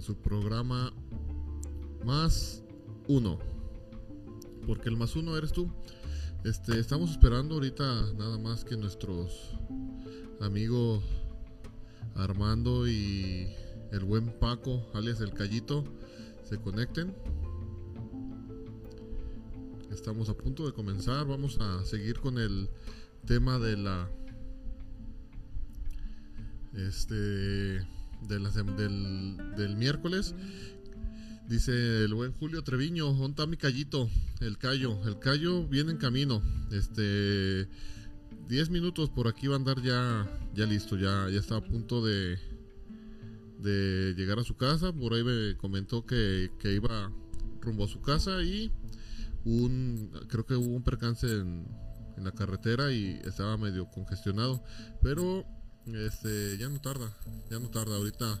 en su programa Más Uno. Porque el más uno eres tú. Este, estamos esperando ahorita nada más que nuestros amigos Armando y el buen Paco, alias el Callito, se conecten. Estamos a punto de comenzar. Vamos a seguir con el tema de la este de la, del, del miércoles. Dice el buen Julio Treviño ¿dónde mi callito? el callo el callo viene en camino. Este 10 minutos por aquí va a andar ya ya listo ya ya está a punto de de llegar a su casa. Por ahí me comentó que, que iba rumbo a su casa y un creo que hubo un percance en, en la carretera y estaba medio congestionado. Pero este, ya no tarda, ya no tarda. Ahorita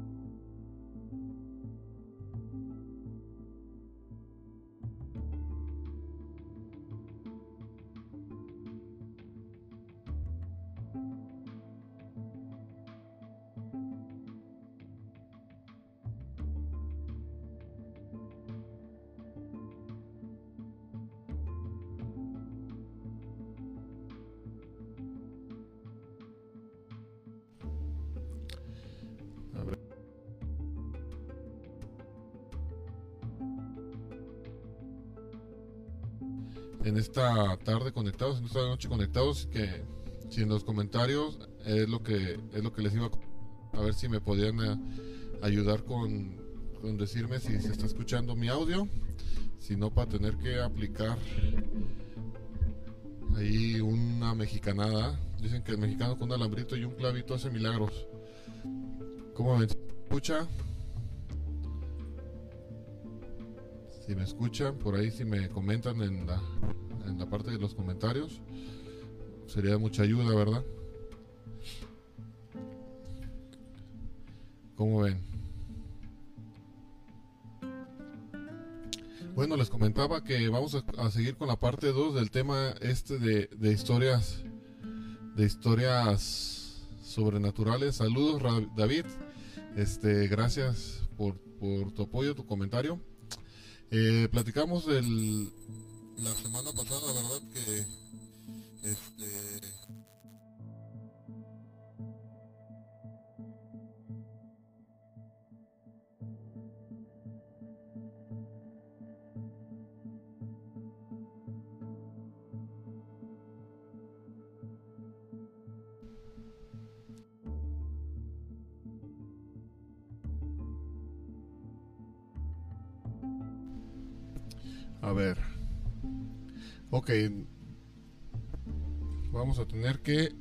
En esta tarde conectados, en esta noche conectados, que si en los comentarios es lo que es lo que les iba a, a ver si me podían eh, ayudar con, con decirme si se está escuchando mi audio, si no para tener que aplicar ahí una mexicanada. Dicen que el mexicano con un alambrito y un clavito hace milagros. ¿Cómo me escucha? Si me escuchan, por ahí si me comentan en la, en la parte de los comentarios, sería de mucha ayuda, ¿verdad? ¿Cómo ven? Bueno, les comentaba que vamos a, seguir con la parte 2 del tema este de, de historias de historias sobrenaturales. Saludos David. Este, gracias por, por tu apoyo, tu comentario. Eh, platicamos el, la semana pasada, ¿verdad? Que este, A ver. Ok. Vamos a tener que...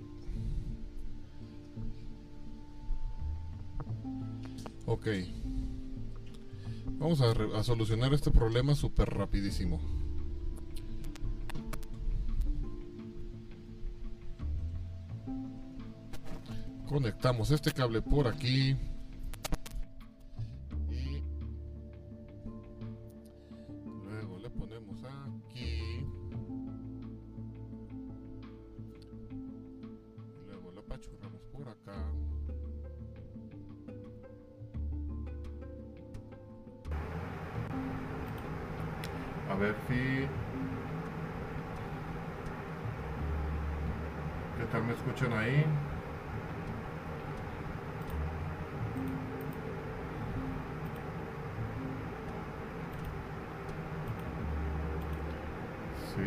Ok. Vamos a, a solucionar este problema súper rapidísimo. Conectamos este cable por aquí. Tal me escuchan ahí? Sí.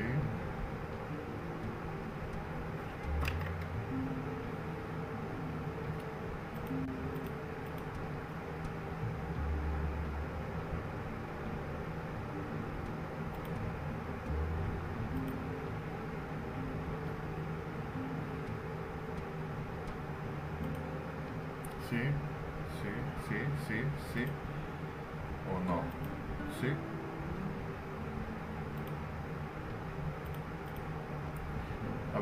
Sí, sí, sí, sí, sí. ¿O no? Sí.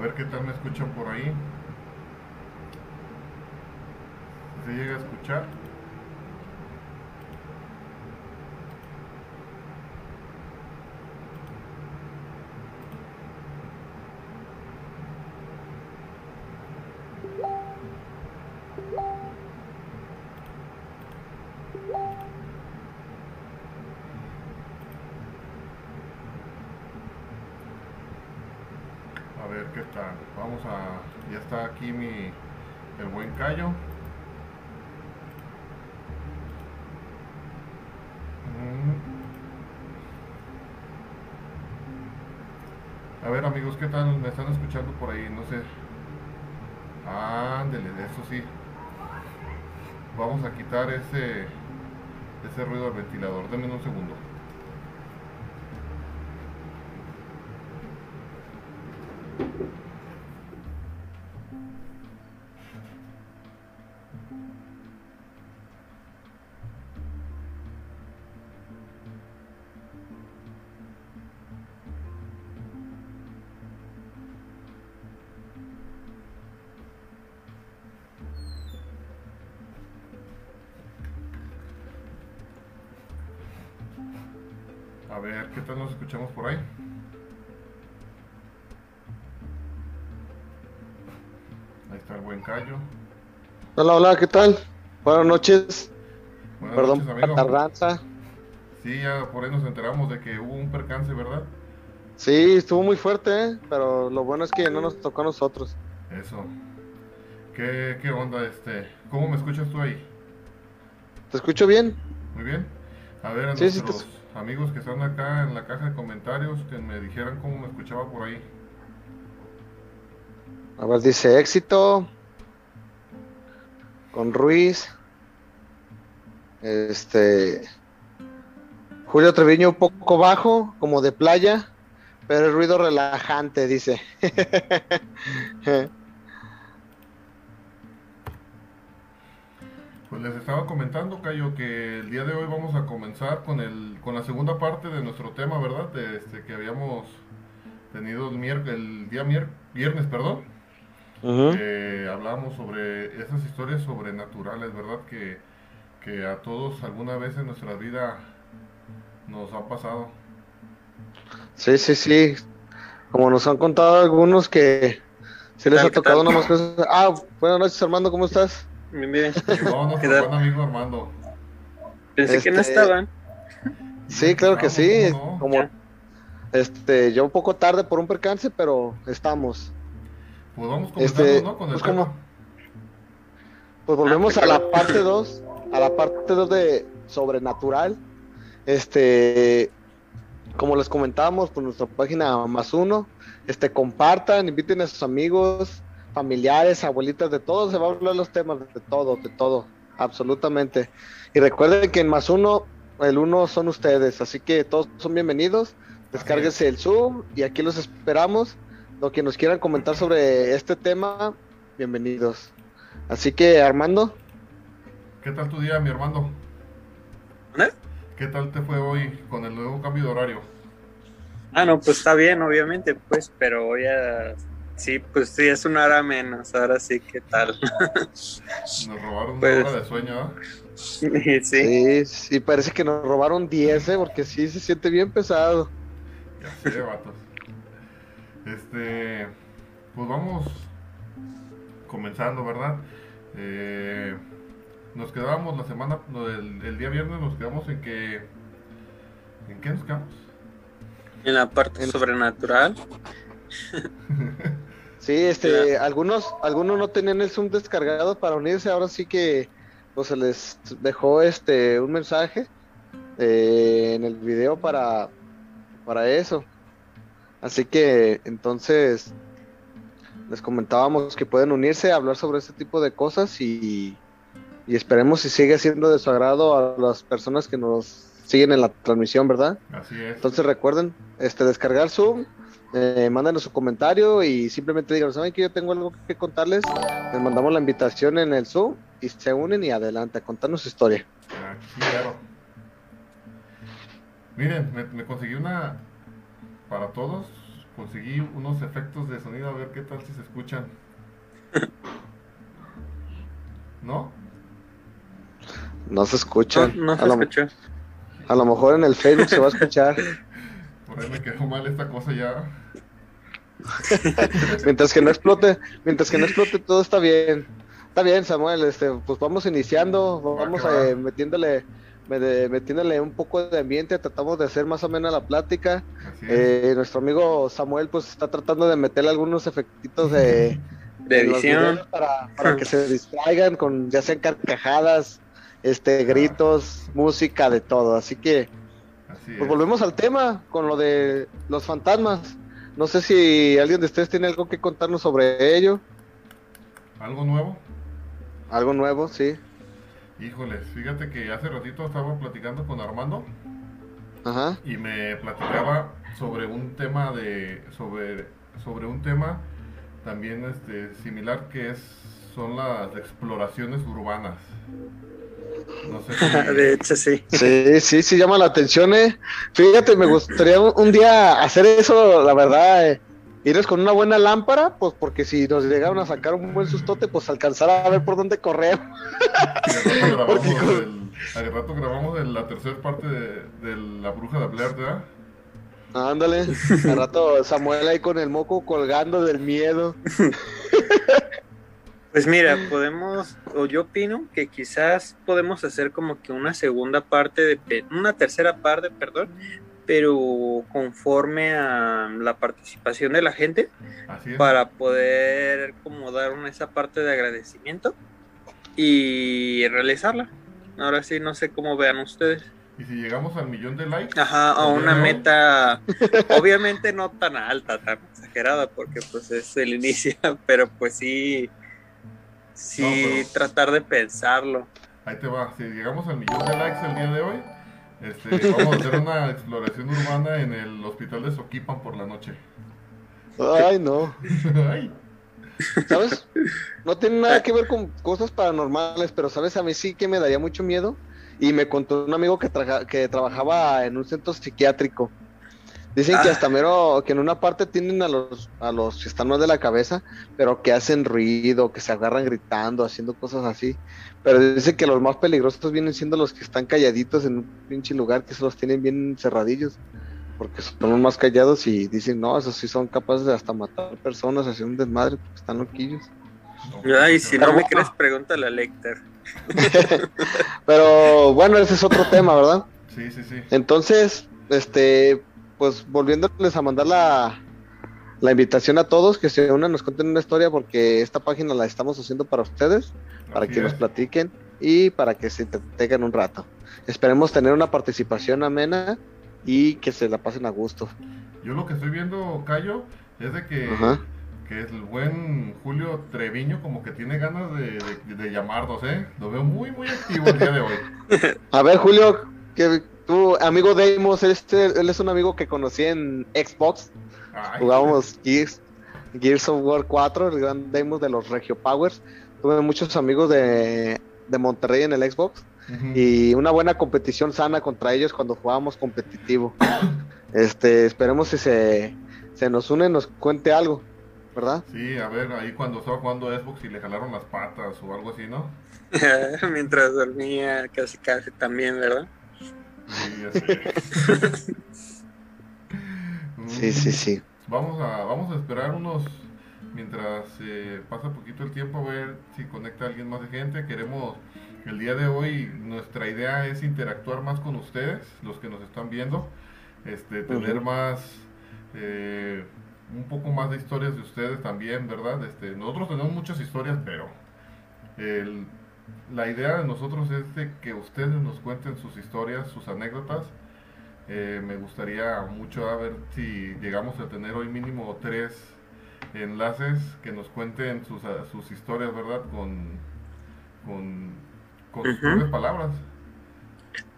ver qué tal me escuchan por ahí. ¿Se llega a escuchar? A ver qué tal. Vamos a. Ya está aquí mi. El buen callo. Mm. A ver amigos, ¿qué tal? ¿Me están escuchando por ahí? No sé. Ándele, eso sí. Vamos a quitar ese ese ruido del ventilador. Denme un segundo. Escuchamos por ahí? Ahí está el buen callo. Hola, hola, ¿qué tal? Buenas noches. Buenas Perdón noches, por la amigo. tardanza. Sí, ya por ahí nos enteramos de que hubo un percance, ¿verdad? Sí, estuvo muy fuerte, ¿eh? pero lo bueno es que no nos tocó a nosotros. Eso. ¿Qué, qué onda, este? ¿Cómo me escuchas tú ahí? ¿Te escucho bien? Muy bien. A ver, a Sí, sí, nuestros amigos que están acá en la caja de comentarios, que me dijeran cómo me escuchaba por ahí. A ver, dice éxito. Con Ruiz. Este. Julio Treviño un poco bajo, como de playa, pero el ruido relajante, dice. les estaba comentando, Cayo, que el día de hoy vamos a comenzar con el con la segunda parte de nuestro tema, ¿verdad? De este que habíamos tenido el, mier- el día mier- viernes, perdón. Eh, hablábamos sobre esas historias sobrenaturales, ¿verdad? Que, que a todos alguna vez en nuestra vida nos ha pasado. Sí, sí, sí. Como nos han contado algunos que se les ha tocado tal? una más cosas. Ah, buenas noches, Armando, ¿cómo estás? Bien, bien. Llegó nuestro ¿Qué tal? buen amigo Armando. Pensé que no Este- estaban. Sí, claro que sí. ¿cómo no? Como Ya. este, yo un poco tarde por un percance, pero estamos. Pues vamos comenzando, Este, ¿no? Con el pues. ¿cómo? Pues volvemos a la parte 2, a la parte 2 de sobrenatural. Este, como les comentábamos por nuestra página más uno, este, compartan, inviten a sus amigos, familiares, abuelitas, de todo, se va a hablar los temas, de todo, de todo, absolutamente. Y recuerden que en más uno, el uno son ustedes, así que todos son bienvenidos. Descárguense el Zoom y aquí los esperamos. Lo que nos quieran comentar sobre este tema, bienvenidos. Así que Armando, ¿Qué tal tu día, mi hermano? ¿Eh? ¿Qué tal te fue hoy con el nuevo cambio de horario? Ah, no, pues está bien, obviamente, pues, pero ya. Sí, pues sí, es una hora menos. Ahora sí, ¿qué tal? Nos robaron Pues- una hora de sueño, ¿ah? sí. sí, sí, parece que nos robaron 10, ¿eh? porque sí se siente bien pesado. Ya sé, vatos. Este, pues vamos comenzando, ¿verdad? Eh, nos quedábamos la semana, no, el, el día viernes nos quedamos en que... ¿En qué nos quedamos? En la parte En- sobrenatural. Sí, este, algunos, algunos no tenían el Zoom descargado para unirse, ahora sí que pues se les dejó este un mensaje eh, en el video para, para eso. Así que entonces les comentábamos que pueden unirse a hablar sobre este tipo de cosas y, y esperemos si sigue siendo de su agrado a las personas que nos siguen en la transmisión, ¿verdad? Así es. Entonces recuerden, este, descargar Zoom, eh, mándenos su comentario y simplemente digan, ¿saben que yo tengo algo que contarles? Les mandamos la invitación en el Zoom y se unen y adelante a contarnos su historia. Aquí, claro. Miren, me, me conseguí una para todos, conseguí unos efectos de sonido a ver qué tal si se escuchan. ¿No? No se escuchan. No, no se a, lo, escuchó. a lo mejor en el Facebook se va a escuchar. Ahí me quedó mal esta cosa ya. mientras que no explote, mientras que no explote todo está bien. Está bien, Samuel, este, pues vamos iniciando, vamos va. eh, metiéndole me- metiéndole un poco de ambiente, tratamos de hacer más o menos la plática. Eh, nuestro amigo Samuel pues está tratando de meterle algunos efectitos de, edición. para que se distraigan con ya sean carcajadas, este gritos, música, de todo. Así que Así pues es. volvemos al tema con lo de los fantasmas. No sé si alguien de ustedes tiene algo que contarnos sobre ello, ¿Algo nuevo? algo nuevo, sí. Híjoles, fíjate que hace ratito estaba platicando con Armando Ajá. y me platicaba sobre un tema de sobre sobre un tema también este similar que es son las exploraciones urbanas. No sé si De hecho, sí. Sí, sí, sí llama la atención, eh. Fíjate, me gustaría un, un día hacer eso, la verdad, eh. Irnos con una buena lámpara, pues porque si nos llegaron a sacar un buen sustote, pues alcanzar a ver por dónde correr. al rato Porque grabamos, con- el- al rato grabamos el- la tercera parte de, de la bruja de Blair, ¿verdad? Ándale, al rato Samuel ahí con el moco colgando del miedo. Pues mira, podemos, o yo opino que quizás podemos hacer como que una segunda parte, de, una tercera parte, perdón, pero conforme a la participación de la gente para poder como dar una, esa parte de agradecimiento y realizarla. Ahora sí, no sé cómo vean ustedes. Y si llegamos al millón de likes, Ajá, a ¿El día una meta, obviamente no tan alta, tan exagerada, porque pues es el inicio, pero pues sí, sí No, pero- tratar de pensarlo. ahí te va. Si llegamos al millón de likes el día de hoy, este, vamos a hacer una exploración urbana en el hospital de Soquipan por la noche. Ay, no. Ay, ¿Sabes? No tiene nada que ver con cosas paranormales, pero sabes, a mí sí que me daría mucho miedo. Y me contó un amigo que, traja- que trabajaba en un centro psiquiátrico. Dicen que Ah. hasta mero, que en una parte tienen a los, a los que están mal de la cabeza, pero que hacen ruido, que se agarran gritando, haciendo cosas así. Pero dicen que los más peligrosos vienen siendo los que están calladitos en un pinche lugar, que se los tienen bien cerradillos. Porque son los más callados y dicen, no, esos sí son capaces de hasta matar personas, hacer un desmadre, porque están loquillos. Ay, si Pero no me bueno. crees, pregúntale a Lecter. Pero bueno, ese es otro tema, ¿verdad? Sí, sí, sí. Entonces, este, pues volviéndoles a mandar la, la invitación a todos que se unan, nos cuenten una historia, porque esta página la estamos haciendo para ustedes, para Así que nos platiquen y para que se entretengan un rato. Esperemos tener una participación amena y que se la pasen a gusto. Yo lo que estoy viendo, Cayo, es de que, que el buen Julio Treviño como que tiene ganas de, de- de llamarnos, ¿eh? Lo veo muy, muy activo el día de hoy. A ver, Julio, que tu amigo Deimos, este, él es un amigo que conocí en Xbox. Ay, Jugábamos Gears, Gears of War 4, el gran demo de los Regio Powers. Tuve muchos amigos de, de Monterrey en el Xbox y una buena competición sana contra ellos cuando jugábamos competitivo. Este, esperemos si se, se nos une, nos cuente algo, ¿verdad? Sí, a ver, ahí cuando estaba jugando Xbox y le jalaron las patas o algo así, ¿no? Mientras dormía, casi casi también, ¿verdad? Sí. Sí, sí, sí. Vamos a, vamos a esperar unos, mientras eh, pasa poquito el tiempo, a ver si conecta alguien más de gente. Queremos, el día de hoy, nuestra idea es interactuar más con ustedes, los que nos están viendo, este, tener más, eh, un poco más de historias de ustedes también, ¿verdad? Este, nosotros tenemos muchas historias, pero el- la idea de nosotros es de que ustedes nos cuenten sus historias, sus anécdotas. Eh, me gustaría mucho a ver si llegamos a tener hoy mínimo tres enlaces que nos cuenten sus, a- sus historias, ¿verdad? Con, con, con sus Ujú. propias palabras.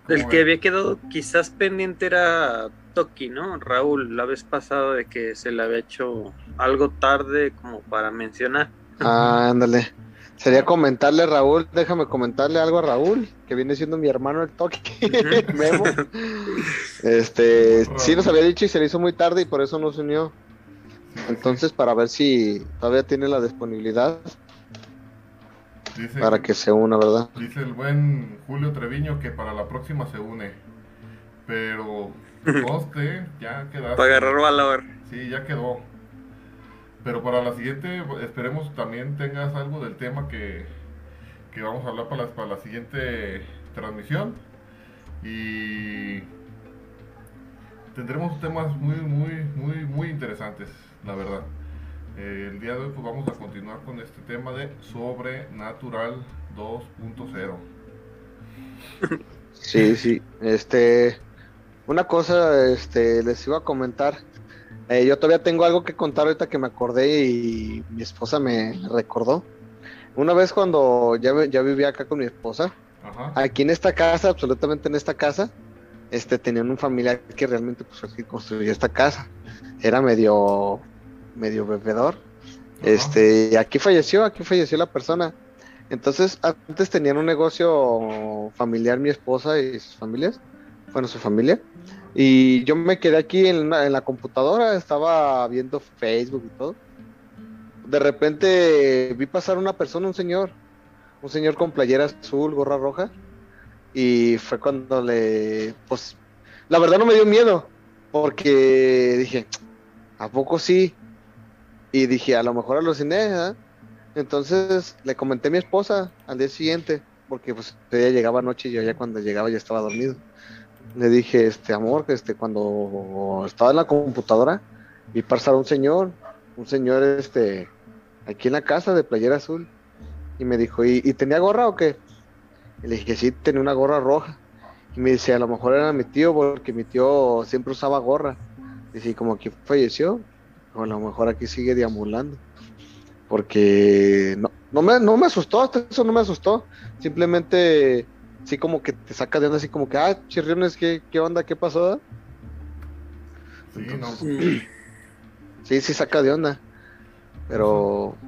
El ¿Cómo que ven? había quedado quizás pendiente era Toki, ¿no? Raúl, la vez pasada de que se le había hecho algo tarde como para mencionar. Ah, ándale. Sería comentarle a Raúl, déjame comentarle algo a Raúl, que viene siendo mi hermano el toque, Memo. Este, sí nos había dicho y se le hizo muy tarde y por eso no se unió. Entonces, para ver si todavía tiene la disponibilidad Dice, para que se una, ¿verdad? dice el buen Julio Treviño que para la próxima se une. Pero coste, ya quedaste. Para agarrar valor. Sí, ya quedó. Pero para la siguiente, esperemos también tengas algo del tema que, que vamos a hablar para la, para la siguiente transmisión. Y tendremos temas muy, muy, muy, muy interesantes, la verdad. Eh, el día de hoy pues vamos a continuar con este tema de Sobrenatural 2.0. Sí, sí. Este, una cosa, este, les iba a comentar. Eh, yo todavía tengo algo que contar ahorita que me acordé y mi esposa me recordó. Una vez cuando ya, ya vivía acá con mi esposa, Ajá. aquí en esta casa, absolutamente en esta casa, este, tenían un familiar que realmente pues aquí construyó esta casa. Era medio, medio bebedor. Este, y aquí falleció, aquí falleció la persona. Entonces, antes tenían un negocio familiar mi esposa y sus familias, bueno, su familia. Y yo me quedé aquí en la, computadora, estaba viendo Facebook y todo. De repente vi pasar una persona, un señor, un señor con playera azul, gorra roja. Y fue cuando le, pues, la verdad no me dio miedo, porque dije, ¿a poco sí? Y dije, a lo mejor aluciné, ¿verdad? Entonces le comenté a mi esposa al día siguiente, porque pues ella llegaba anoche y yo ya cuando llegaba ya estaba dormido. Le dije, este amor, que este, cuando estaba en la computadora, vi pasar un señor, un señor este, aquí en la casa de playera azul. Y me dijo, ¿y, y tenía gorra o qué? Y le dije, sí, tenía una gorra roja. Y me dice, a lo mejor era mi tío, porque mi tío siempre usaba gorra. Dice, ¿y como que falleció? O a lo mejor aquí sigue deambulando. Porque no, no, me, no me asustó, hasta eso no me asustó. Simplemente, sí como que te saca de onda, así como que, ah, chirriones, ¿qué, qué onda? ¿Qué pasó? Sí, no, Mm, Sí, sí saca de onda. Pero,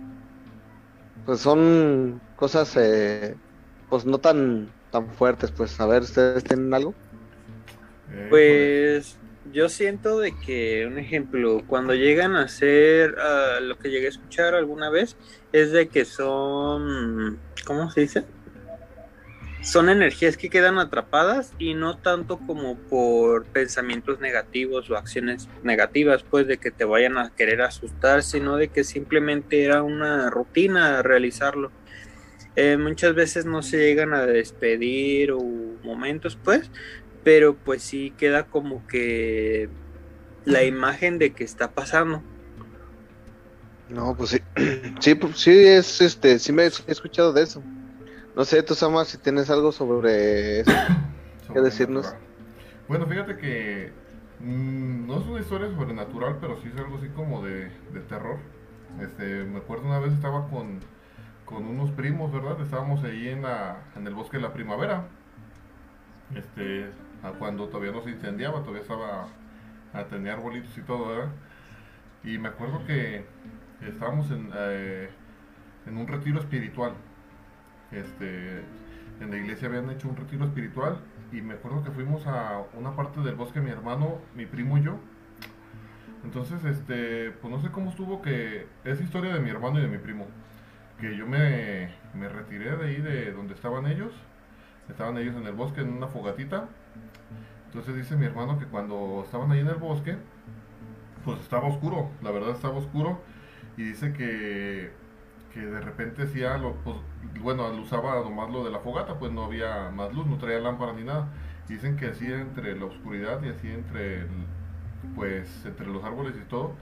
pues son cosas, eh, pues no tan, tan fuertes. Pues, a ver, ¿ustedes tienen algo? Pues yo siento de que, un ejemplo, cuando llegan a hacer ah, lo que llegué a escuchar alguna vez, es de que son, ¿cómo se dice? Son energías que quedan atrapadas y no tanto como por pensamientos negativos o acciones negativas, pues de que te vayan a querer asustar, sino de que simplemente era una rutina realizarlo. Eh, muchas veces no se llegan a despedir o momentos, pues, pero pues sí queda como que la imagen de que está pasando. No, pues sí. Sí, pues, sí, es, este, sí me he escuchado de eso. No sé, tú, Sama, si tienes algo sobre eso. ¿Qué decirnos? Bueno, fíjate que mm, no es una historia sobrenatural, pero sí es algo así como de, de terror. Este, me acuerdo una vez estaba con, con unos primos, ¿verdad? Estábamos ahí en, la, en el bosque de la primavera. Este, a cuando todavía no se incendiaba, todavía estaba, a tenía arbolitos y todo, ¿verdad? Y me acuerdo que estábamos en, eh, en un retiro espiritual. Este, en la iglesia habían hecho un retiro espiritual y me acuerdo que fuimos a una parte del bosque mi hermano, mi primo y yo. Entonces, este, pues no sé cómo estuvo que es historia de mi hermano y de mi primo. Que yo me, me retiré de ahí de donde estaban ellos. Estaban ellos en el bosque en una fogatita. Entonces dice mi hermano que cuando estaban ahí en el bosque, pues estaba oscuro, la verdad estaba oscuro. Y dice que, que de repente hacía, lo, pues, bueno, él usaba nomás lo de la fogata, pues no había más luz, no traía lámpara ni nada. Dicen que así entre la oscuridad y así entre, el- pues, entre los árboles y todo,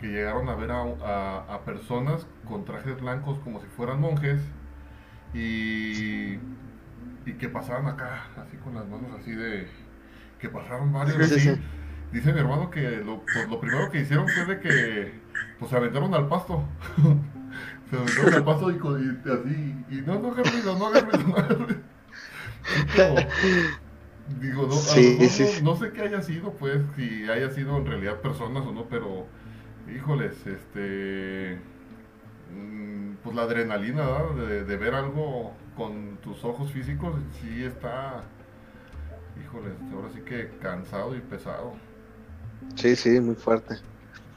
que llegaron a ver a, a- a personas con trajes blancos como si fueran monjes y, y que pasaban acá, así con las manos así de, que pasaron varios Sí, sí, así. sí. Dice mi hermano que lo, pues, lo primero que hicieron fue de que pues se aventaron al pasto. se aventaron al pasto y, y así, y no, no hagas ruido, no hagas ruido, no hagas ruido. Pero, digo, no, Sí, sí, no- sé qué haya sido, pues, si haya sido en realidad personas o no, pero, híjoles, este, mm, pues la adrenalina. De, de ver algo con tus ojos físicos, sí está, híjoles, ahora sí que cansado y pesado. Sí, sí, muy fuerte.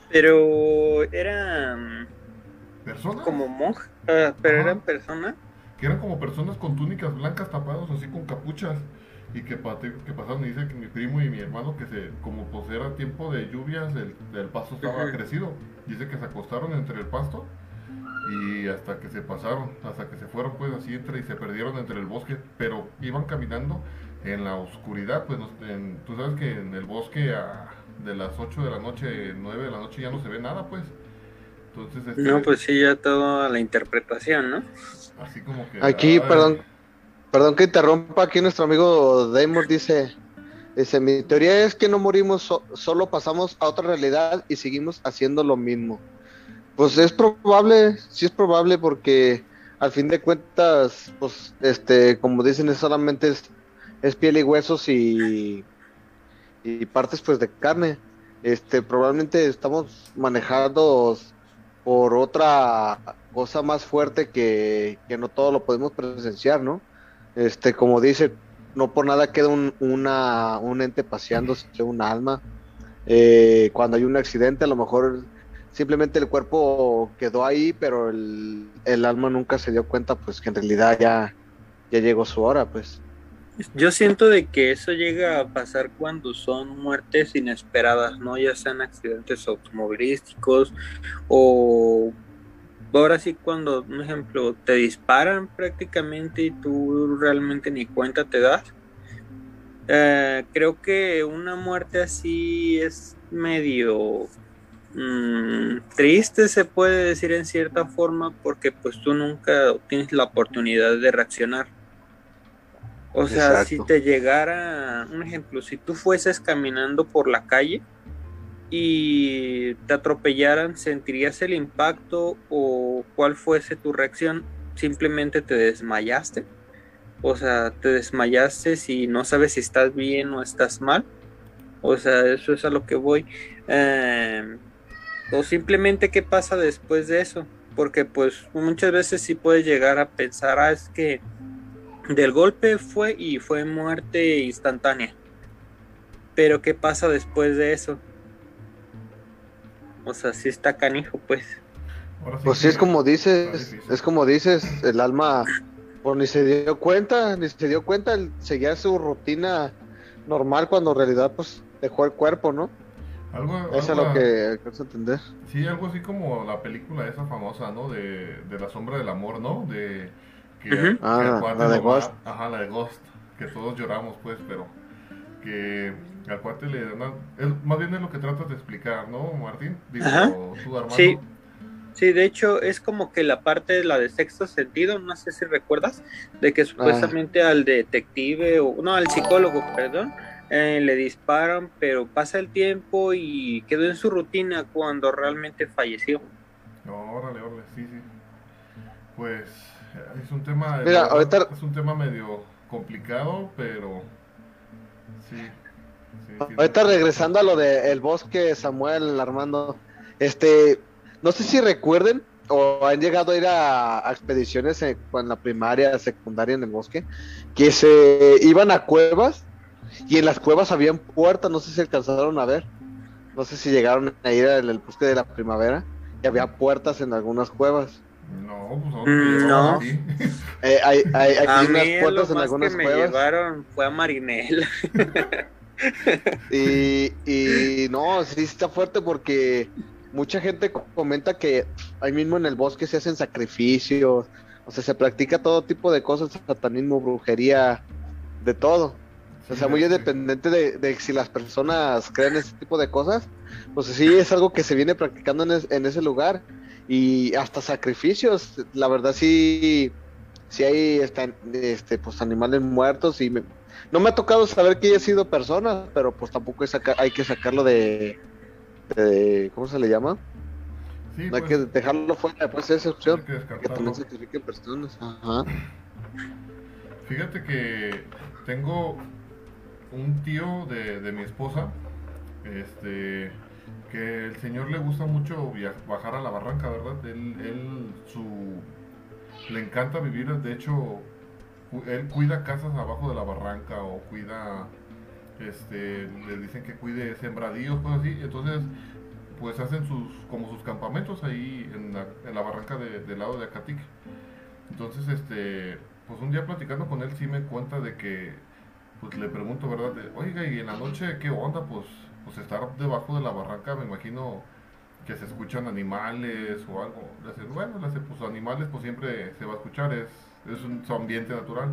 Pero eran ¿Personas? como monjas, ah, pero Ajá. eran personas. Que eran como personas con túnicas blancas tapados así con capuchas. Y que, pasaron y dice que mi primo y mi hermano que se, como pues era tiempo de lluvias, el, el pasto estaba crecido. Dice que se acostaron entre el pasto y hasta que se pasaron, hasta que se fueron pues así entre y se perdieron entre el bosque, pero iban caminando en la oscuridad, pues no- en- tú sabes que en el bosque a- de las 8 de la noche, 9 de la noche ya no se ve nada pues. Entonces, este, No, pues sí, ya toda la interpretación, ¿no? así como que... Aquí, ay, perdón, perdón que interrumpa, aquí nuestro amigo Damon dice, dice, mi teoría es que no morimos, so- solo pasamos a otra realidad y seguimos haciendo lo mismo. Pues es probable, sí es probable porque al fin de cuentas, pues, este, como dicen, es solamente es, es piel y huesos y, y partes pues de carne. Este, probablemente estamos manejados por otra cosa más fuerte que, que no todo lo podemos presenciar, ¿no? Este, como dice, no por nada queda un, una, un ente paseándose, un alma. Eh, cuando hay un accidente, a lo mejor simplemente el cuerpo quedó ahí, pero el, el alma nunca se dio cuenta, pues que en realidad ya, ya llegó su hora, pues. Yo siento de que eso llega a pasar cuando son muertes inesperadas, ¿no? Ya sean accidentes automovilísticos o ahora sí cuando, un ejemplo, te disparan prácticamente y tú realmente ni cuenta te das. Eh, creo que una muerte así es medio mm, triste, se puede decir en cierta forma, porque pues tú nunca tienes la oportunidad de reaccionar. O sea, Exacto. si te llegara, un ejemplo, si tú fueses caminando por la calle y te atropellaran, ¿sentirías el impacto o cuál fuese tu reacción? ¿Simplemente te desmayaste? O sea, te desmayaste si no sabes si estás bien o estás mal. O sea, eso es a lo que voy. Eh, o simplemente qué pasa después de eso. Porque pues muchas veces sí puedes llegar a pensar, ah, es que del golpe fue y fue muerte instantánea. Pero ¿qué pasa después de eso? O sea, sí está canijo, pues. sí Pues sí, es como dices, es como dices, el alma, pues ni se dio cuenta, ni se dio cuenta, él seguía su rutina normal cuando en realidad pues dejó el cuerpo, ¿no? Algo, Eso es lo que alcanzo a entender. Sí, algo así como la película esa famosa, ¿no? De, de la sombra del amor, ¿no? De que, Ujú. que Ah, al cuate la de Ghost. Ajá, la de Ghost, que todos lloramos, pues, pero que al cuate le dan... más bien es lo que tratas de explicar, ¿no, Martín? Digo, Ajá. tú, Armando. Sí. Sí, de hecho es como que la parte de la de sexto sentido, no sé si recuerdas, de que supuestamente al detective o no, al psicólogo, perdón, eh, le disparan, pero pasa el tiempo y quedó en su rutina cuando realmente falleció. No, órale, órale, sí, sí. Pues es un tema... Mira, verdad, ahorita- Es un tema medio complicado, pero... Sí. Ahorita regresando a lo de el bosque, Samuel, Armando, este, no sé si recuerden o han llegado a ir a, a expediciones en, en la primaria, secundaria en el bosque, que se iban a cuevas y en las cuevas habían puertas, no sé si alcanzaron a ver, no sé si llegaron a ir al bosque de la primavera y había puertas en algunas cuevas. No, pues Mm, que no. aquí. Eh, hay, hay, hay A unas mí lo puertas en más que algunas me cuevas. llevaron fue a Marinela. Y, y no, sí está fuerte porque mucha gente co- comenta que ahí mismo en el bosque se hacen sacrificios, o sea, se practica todo tipo de cosas, satanismo, brujería, de todo. O sea, muy independiente de, de si las personas creen ese tipo de cosas, pues sí es algo que se viene practicando en, es- en ese lugar. Y hasta sacrificios, la verdad sí, sí hay este, este, pues animales muertos y me- no me ha tocado saber que haya sido personas, pero pues tampoco hay, saca- hay que sacarlo de, de- ¿cómo se le llama? Sí, No hay pues, que dejarlo fuera, pues esa opción, que también sacrifiquen personas. Ajá. Fíjate que tengo un tío de, de mi esposa, este, que el señor le gusta mucho bajar a la barranca, ¿verdad? Él, él su, le encanta vivir, de hecho, él cuida casas abajo de la barranca o cuida, este, le dicen que cuide sembradíos, cosas así, entonces pues hacen sus como sus campamentos ahí en la, barranca de- del lado de Acatique. Entonces, este, pues un día platicando con él sí me cuenta de que, pues le pregunto, ¿verdad? Oiga, y en la noche, ¿qué onda? Pues, pues estar debajo de la barranca, me imagino que se escuchan animales o algo. Le dice, bueno, le dice, pues animales pues siempre se va a escuchar, es, es un, su ambiente natural.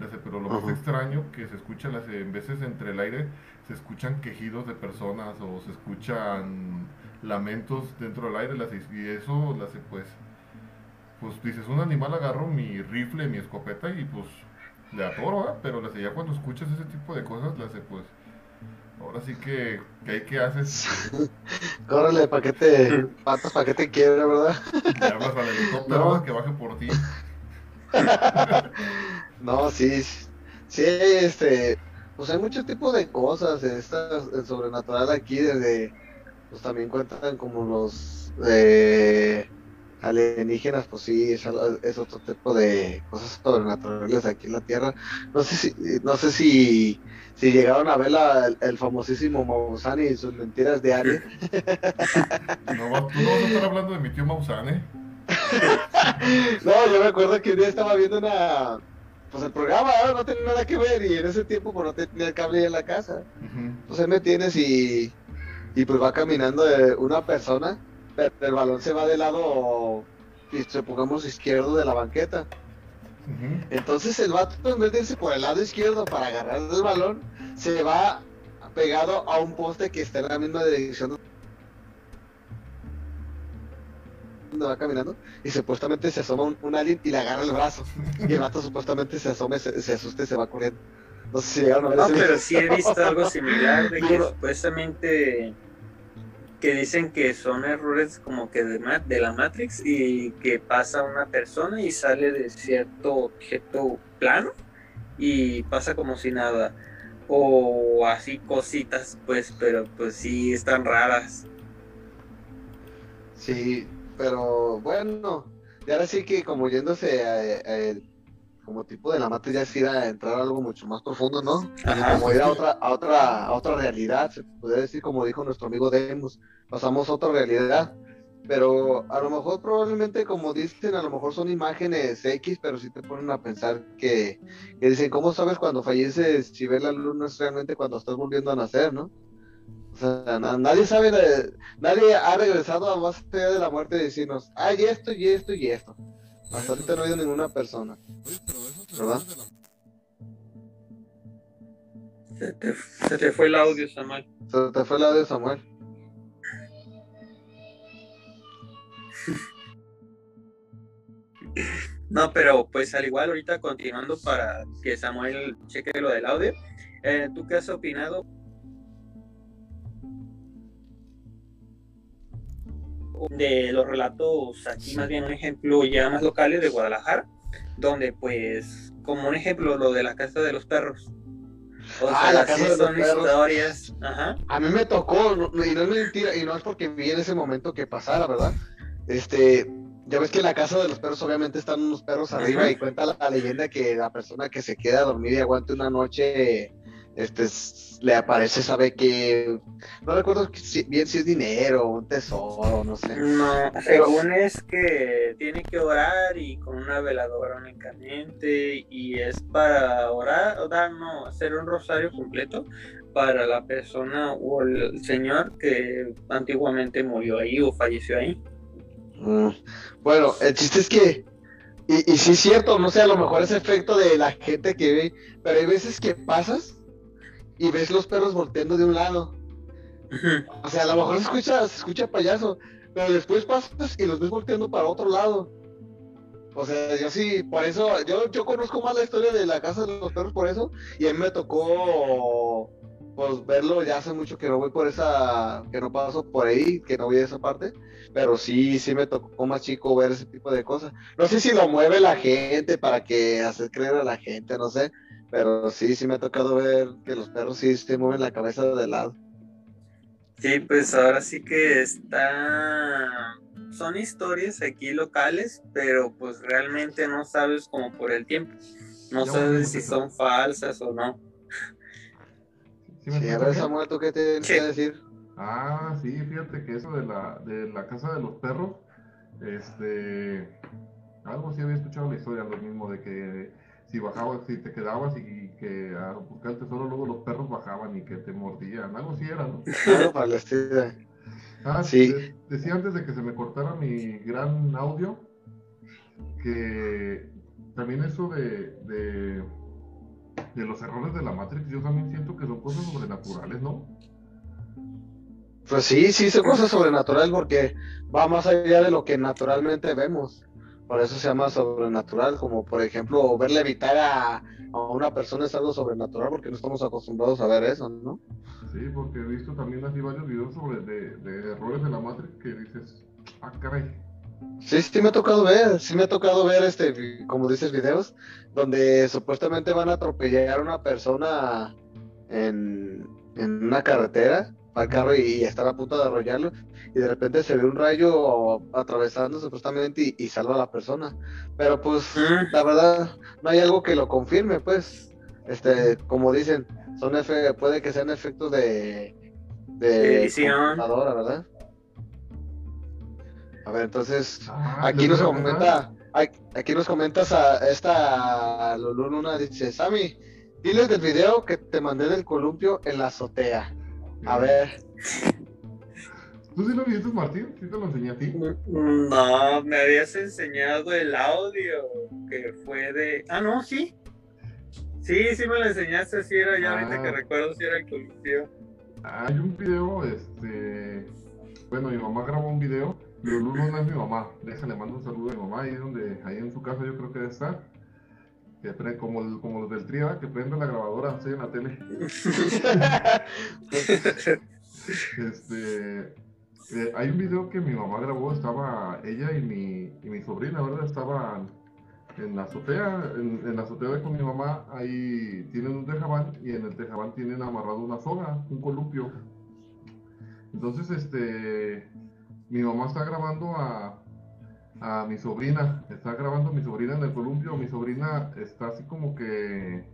Le dice, pero lo más Ajá. extraño que se escucha, le en veces entre el aire se escuchan quejidos de personas o se escuchan lamentos dentro del aire, le y eso, le hace, pues, pues dices, un animal agarro mi rifle, mi escopeta y pues le atoro. Pero le hace, ya cuando escuchas ese tipo de cosas, le hace, pues, ahora sí que, que hay que haces, Córrele, paquete, patas, paquete quiebra, ¿verdad? le hablas al helicóptero No. ¿verdad? que baje por ti. No, sí, sí, este, pues hay muchos tipos de cosas, estas, el sobrenatural aquí, desde, pues también cuentan como los eh, alienígenas, pues sí, es, algo- es otro tipo de cosas sobrenaturales aquí en la Tierra. No sé si, no sé si, si llegaron a ver la- el, el famosísimo Maussan y sus mentiras de. No, tú no vas a estar hablando de mi tío Maussan, ¿eh? No, yo me acuerdo que un día estaba viendo una, pues el programa, ¿no? no tenía nada que ver y en ese tiempo pues no tenía el cable en la casa. Ujú. Pues ahí me tienes y, y pues va caminando eh, una persona, pero el balón se va del lado, supongamos izquierdo de la banqueta. Entonces el vato en vez de irse por el lado izquierdo para agarrar el balón, se va pegado a un poste que está en la misma dirección donde va caminando y supuestamente se asoma un, un alien y le agarra el brazo y el vato supuestamente se asoma, se, se asusta y se va corriendo. No sé si llegaron a ver No, pero sí he visto algo similar de que supuestamente que dicen que son errores como que de, de la Matrix y que pasa una persona y sale de cierto objeto plano y pasa como si nada. O así cositas pues pero pues sí están raras. Sí, pero bueno, y ahora sí que como yéndose a, como tipo de la matriz ya es ir a entrar a algo mucho más profundo, ¿no? Ajá. Como ir a otra, a otra, a otra realidad, se puede decir como dijo nuestro amigo Demus, pasamos a otra realidad. Pero a lo mejor probablemente como dicen, a lo mejor son imágenes X, pero sí te ponen a pensar que, que dicen, ¿cómo sabes cuando falleces si ves la luz no es realmente cuando estás volviendo a nacer, ¿no? O sea, na- nadie sabe, nadie ha regresado a más allá de la muerte de decirnos, hay esto y esto y esto. Hasta ahorita no ha habido ninguna persona. ¿Verdad? se te, se te fue el audio Samuel Se te fue el audio, Samuel. No, pero pues al igual ahorita continuando para que Samuel cheque lo del audio, eh, ¿tú qué has opinado de los relatos aquí más bien un ejemplo ya más locales de Guadalajara, donde pues como un ejemplo lo de la casa de los perros. O Ah, la casa de los historias, ajá, A mí me tocó, no- y no es mentira, y no es porque vi en ese momento que pasara, ¿verdad? Este, ya ves que en la casa de los perros obviamente están unos perros arriba Ajá. y cuenta la, la leyenda que la persona que se queda a dormir y aguante una noche, este, le aparece, sabe que, no recuerdo si- bien si es dinero, un tesoro, no sé. No, según es que tiene que orar y con una veladora únicamente y es para orar, o dar, no, hacer un rosario completo para la persona o el señor que antiguamente murió ahí o falleció ahí. Mm, Bueno, el chiste es que, y, y sí es cierto, no sé, a lo mejor es efecto de la gente que ve, pero hay veces que pasas y ves los perros volteando de un lado. O sea, a lo mejor se escucha, se escucha payaso, pero después pasas y los ves volteando para otro lado. O sea, yo sí, por eso, yo, yo conozco más la historia de la casa de los perros por eso, y a mí me tocó pues verlo, ya hace mucho que no voy por esa, que no paso por ahí, que no voy a esa parte, pero sí, sí me tocó más chico ver ese tipo de cosas. No sé si lo mueve la gente para que hacer creer a la gente, no sé, pero sí, sí me ha tocado ver que los perros sí se mueven la cabeza de lado. Sí, pues ahora sí que está... Son historias aquí locales, pero pues realmente no sabes como por el tiempo. No sabes si son falsas o no. ¿Sí Sí, a ver? Samuel, ¿tú qué tienes Sí. que decir? Ah, sí, fíjate que eso de la, de la casa de los perros, este, algo sí había escuchado la historia, lo mismo de que si bajabas, si te quedabas y, que a buscar el tesoro, luego los perros bajaban y que te mordían, algo sí era, ¿no? Claro, Palestina. Ah, Sí. de- decía antes de que se me cortara mi gran audio, que también eso de, de, de los errores de la Matrix, yo también siento que son cosas sobrenaturales, ¿no? Pues sí, sí, son cosas sobrenaturales porque va más allá de lo que naturalmente vemos. Por eso se llama sobrenatural, como por ejemplo ver levitar a, a una persona es algo sobrenatural porque no estamos acostumbrados a ver eso, ¿no? Sí, porque he visto también así varios videos sobre de, de errores de la Matrix que dices, ah, caray. Sí, sí me ha tocado ver, sí me ha tocado ver este, como dices, videos donde supuestamente van a atropellar a una persona en, en una carretera al carro y, y están a punto de arrollarlo y de repente se ve un rayo atravesando supuestamente y, y salva a la persona. Pero pues Mm. la verdad no hay algo que lo confirme, pues, este, como dicen, son efe- puede que sean efectos de, de computadora, ¿verdad? A ver, entonces Ah, Aquí nos comenta, aquí nos comentas a esta Lulu Luna, dice, Sammy, diles del video que te mandé del columpio en la azotea. A ver, ¿Tú sí lo viste, Martín? ¿Sí te lo enseñé a ti? No, me habías enseñado el audio que fue de. Ah, no, sí. Sí, sí me lo enseñaste, sí era, ya ahorita Ah. que recuerdo, si era el columpio. Hay un video, este. Bueno, mi mamá grabó un video. Lulu no es mi mamá. Déjale, mando un saludo a mi mamá ahí donde, ahí en su casa yo creo que debe estar. Que pre- como, el- como los del Tria, que prende la grabadora, estoy en la tele. Este, eh, hay un video que mi mamá grabó, estaba ella y mi, y mi sobrina, ¿verdad? Estaban en la azotea, en, en la azotea con mi mamá, ahí tienen un tejabán y en el tejabán tienen amarrado una soga, un columpio. Entonces, este, mi mamá está grabando a, a mi sobrina, está grabando a mi sobrina en el columpio, mi sobrina está así como que...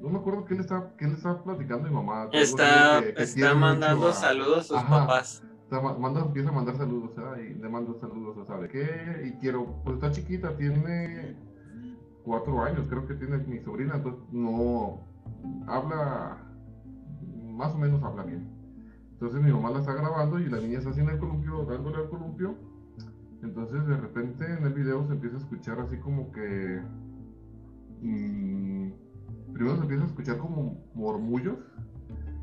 No me acuerdo qué le está, qué le está platicando mi mamá. Está, de que- que está mandando a- saludos a sus Ajá. papás. Está ma- manda, empieza a mandar saludos, ¿ah? y le mando saludos, ¿a ¿sabe qué? Y quiero, pues está chiquita, tiene cuatro años, creo que tiene mi sobrina, entonces no habla, más o menos habla bien. Entonces mi mamá la está grabando y la niña está haciendo el columpio, dándole al columpio. Entonces de repente en el video se empieza a escuchar así como que... mm, primero se empieza a escuchar como murmullos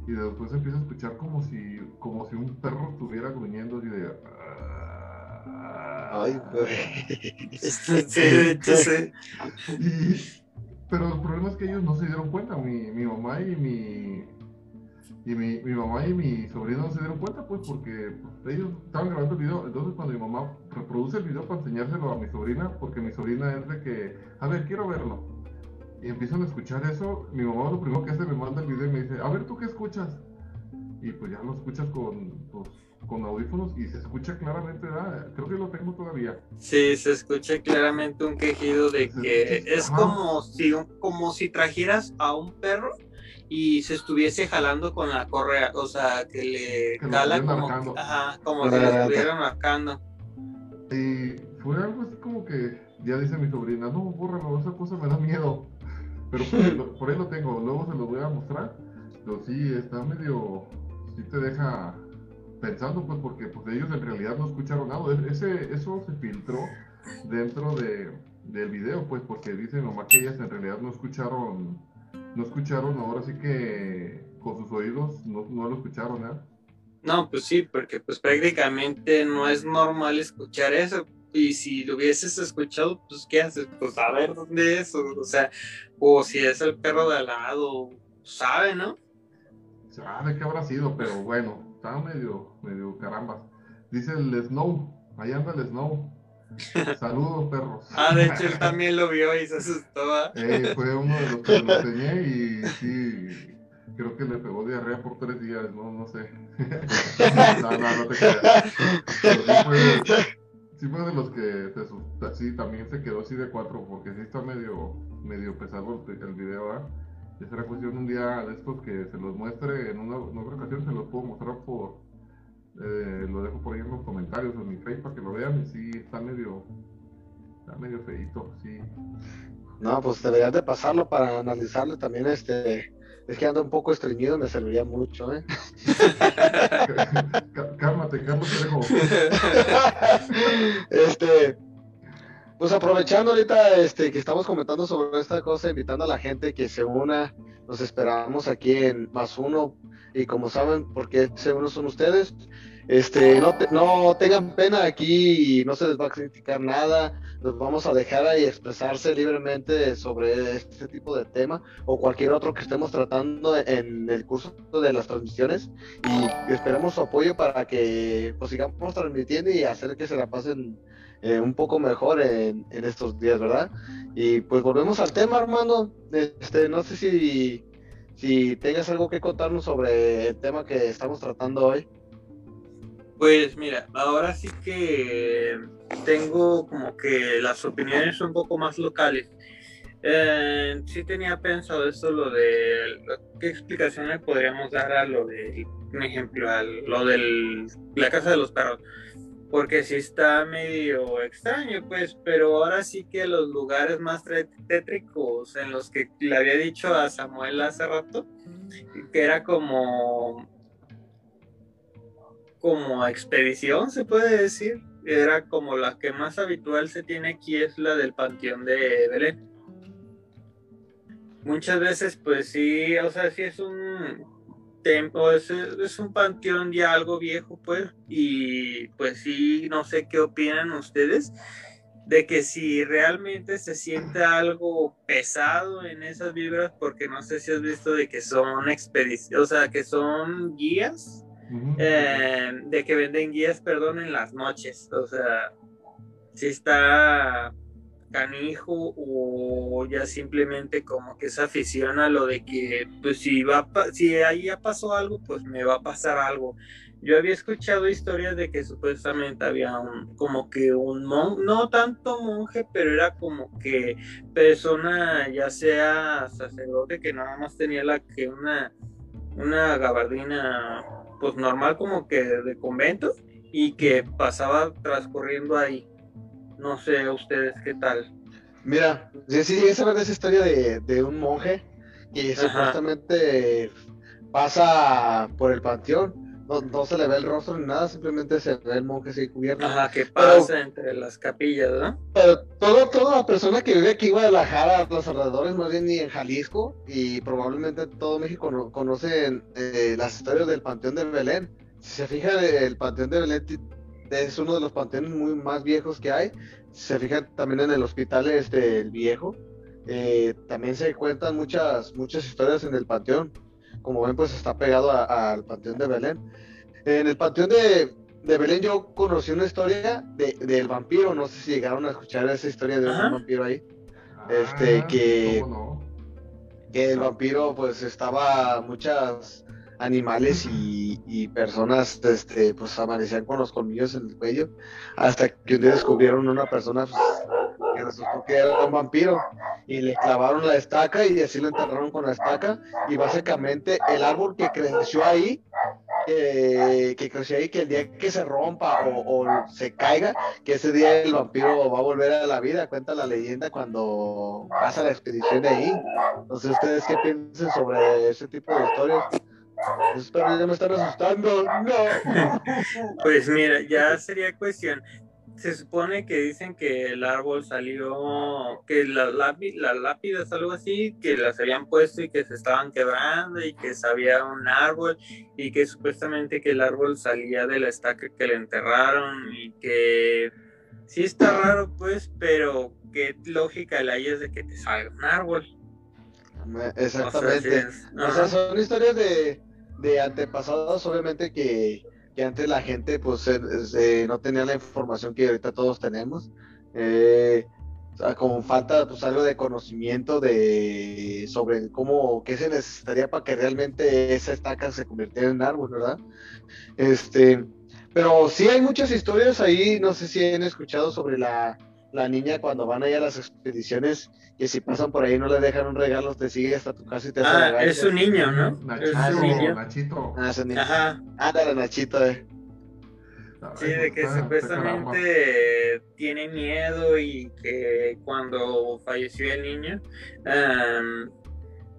y después se empieza a escuchar como si como si un perro estuviera gruñendo así de ay, güey. Pero el problema es que ellos no se dieron cuenta mi, mi mamá y mi y mi, mi mamá y mi sobrino no se dieron cuenta pues porque pues, ellos estaban grabando el video. Entonces cuando mi mamá reproduce el video para enseñárselo a mi sobrina porque mi sobrina es de que a ver quiero verlo y empiezan a escuchar eso. Mi mamá lo primero que hace me manda el video y me dice a ver tú qué escuchas y pues ya lo escuchas con pues, con audífonos y se escucha claramente ¿verdad? creo que lo tengo todavía. Sí, se escucha claramente un quejido de que es Ajá. como si, como si trajeras a un perro y se estuviese jalando con la correa, o sea, que le Que como, marcando. ajá, como si lo Ah, estuvieran marcando. Y fue algo así como que ya dice mi sobrina, no, bórralo, esa cosa me da miedo. Pero por ahí, lo, por ahí lo tengo, luego se lo voy a mostrar. Pero sí, está medio, sí te deja pensando, pues, porque pues, ellos en realidad no escucharon nada. E- Ese, eso se filtró dentro de, del video, pues, porque dice mi mamá que ellas en realidad no escucharon, no escucharon, ahora sí que con sus oídos no, no lo escucharon, ¿eh? No, pues sí, porque pues prácticamente no es normal escuchar eso. Y si lo hubieses escuchado, pues ¿qué haces? Pues a ver dónde es, o, o sea, o si es el perro de al lado, sabe, ¿no? Sabe qué habrá sido, pero bueno, está medio, medio carambas. Dice el Snow, ahí anda el Snow. Saludos, perros. Ah, de hecho él también lo vio y se asustó. ¿ah? Eh, fue uno de los que lo enseñé y sí, creo que le pegó diarrea por tres días, no, no sé. no, no, no te creas. Pero sí fue, sí fue de los que se asusta, sí, también se quedó así de cuatro, porque sí está medio, medio pesado el, el video, ¿ah? Ya será cuestión un día de estos que se los muestre en una, en otra ocasión, se los puedo mostrar por, eh, lo dejo por ahí en los comentarios en mi Facebook para que lo vean y sí, está medio, está medio feito, sí. No, pues deberías de pasarlo para analizarlo también, este, es que anda un poco estreñido, me serviría mucho, ¿eh? cálmate, cálmate, este, pues aprovechando ahorita este, que estamos comentando sobre esta cosa, invitando a la gente que se una, nos esperamos aquí en Más Uno, y como saben, porque se uno son ustedes, este, no, no tengan pena aquí y no se les va a criticar nada, nos vamos a dejar ahí expresarse libremente sobre este tipo de tema o cualquier otro que estemos tratando en el curso de las transmisiones. Y esperamos su apoyo para que pues, sigamos transmitiendo y hacer que se la pasen eh, un poco mejor en, estos días, ¿verdad? Y pues volvemos al tema, hermano. Este, no sé si, si tengas algo que contarnos sobre el tema que estamos tratando hoy. Pues mira, ahora sí que tengo como que las opiniones un poco más locales. Eh, sí tenía pensado esto, lo de qué explicación le podríamos dar a lo de, un ejemplo, a lo de la casa de los perros, porque sí está medio extraño, pues, pero ahora sí que los lugares más tétricos en los que le había dicho a Samuel hace rato, que era como como expedición, se puede decir. Era como la que más habitual se tiene aquí, es la del Panteón de Belén. Muchas veces, pues sí, o sea, sí es un templo, es, es un panteón ya algo viejo, pues, y pues sí, no sé qué opinan ustedes de que si realmente se siente algo pesado en esas vibras, porque no sé si has visto de que son expediciones, o sea, que son guías eh, de que venden guías, perdón, en las noches. O sea, si está canijo o ya simplemente como que se aficiona a lo de que pues si va si ahí ya pasó algo pues me va a pasar algo yo había escuchado historias de que supuestamente había un como que un monje no tanto monje pero era como que persona ya sea sacerdote que nada más tenía la que una una gabardina pues normal como que de convento y que pasaba transcurriendo ahí. No sé ustedes qué tal. Mira, sí, sí, esa esa historia de, un monje que supuestamente pasa por el panteón. No, se le ve el rostro ni nada, simplemente se ve el monje así cubierto. Ajá, que pasa entre las capillas, ¿no? Pero todo, toda la persona que vive aquí en Guadalajara, los alrededores, más bien ni en Jalisco, y probablemente todo México conocen eh, las historias del Panteón de Belén. Si se fija, el Panteón de Belén es uno de los panteones muy más viejos que hay. Se fija también en el hospital este, el viejo. Eh, también se cuentan muchas, muchas historias en el panteón como ven, pues está pegado al Panteón de Belén. En el Panteón de, Belén yo conocí una historia del vampiro, no sé si llegaron a escuchar esa historia de un vampiro ahí. Este, ah, que, que el vampiro pues estaba muchas animales y, personas este, pues amanecían con los colmillos en el cuello hasta que un día descubrieron una persona pues, que resultó que era un vampiro y le clavaron la estaca y así lo enterraron con la estaca y básicamente el árbol que creció ahí que creció ahí que el día que se rompa o, se caiga que ese día el vampiro va a volver a la vida cuenta la leyenda cuando pasa la expedición de ahí. Entonces ustedes qué piensan sobre ese tipo de historias Espero ya me están asustando. No. Pues mira, ya sería cuestión se supone que dicen que el árbol salió, que las, las lápidas, algo así, que las habían puesto y que se estaban quebrando y que sabía un árbol y que supuestamente que el árbol salía de la estaca que le enterraron y que sí está raro pues, pero qué lógica le hay es de que te salga un árbol. Exactamente. O sea, son historias de, de antepasados, obviamente que que antes la gente pues no tenía la información que ahorita todos tenemos. Eh, como falta pues algo de conocimiento de sobre cómo qué se necesitaría para que realmente esa estaca se convirtiera en árbol, ¿verdad? Este, pero sí hay muchas historias ahí, no sé si han escuchado sobre la, la niña cuando van allá a las expediciones, que si pasan por ahí no le dejan un regalo, te sigue hasta tu casa y te hace Ah, regalos. es un niño, ¿no? Nachito, Ah, sí. Nachito. Ah, ese niño. Ajá. Ándale, Nachito, eh. Sí, de que supuestamente tiene miedo y que cuando falleció el niño,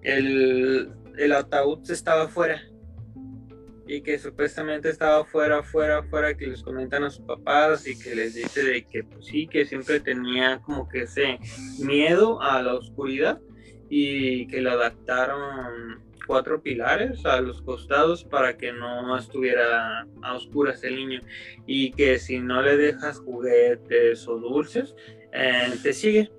el, el ataúd estaba afuera. Y que supuestamente estaba afuera, afuera, afuera, que les comentan a sus papás y que les dice de que pues sí, que siempre tenía como que ese miedo a la oscuridad y que le adaptaron cuatro pilares a los costados para que no estuviera a oscuras el niño y que si no le dejas juguetes o dulces, eh, te sigue.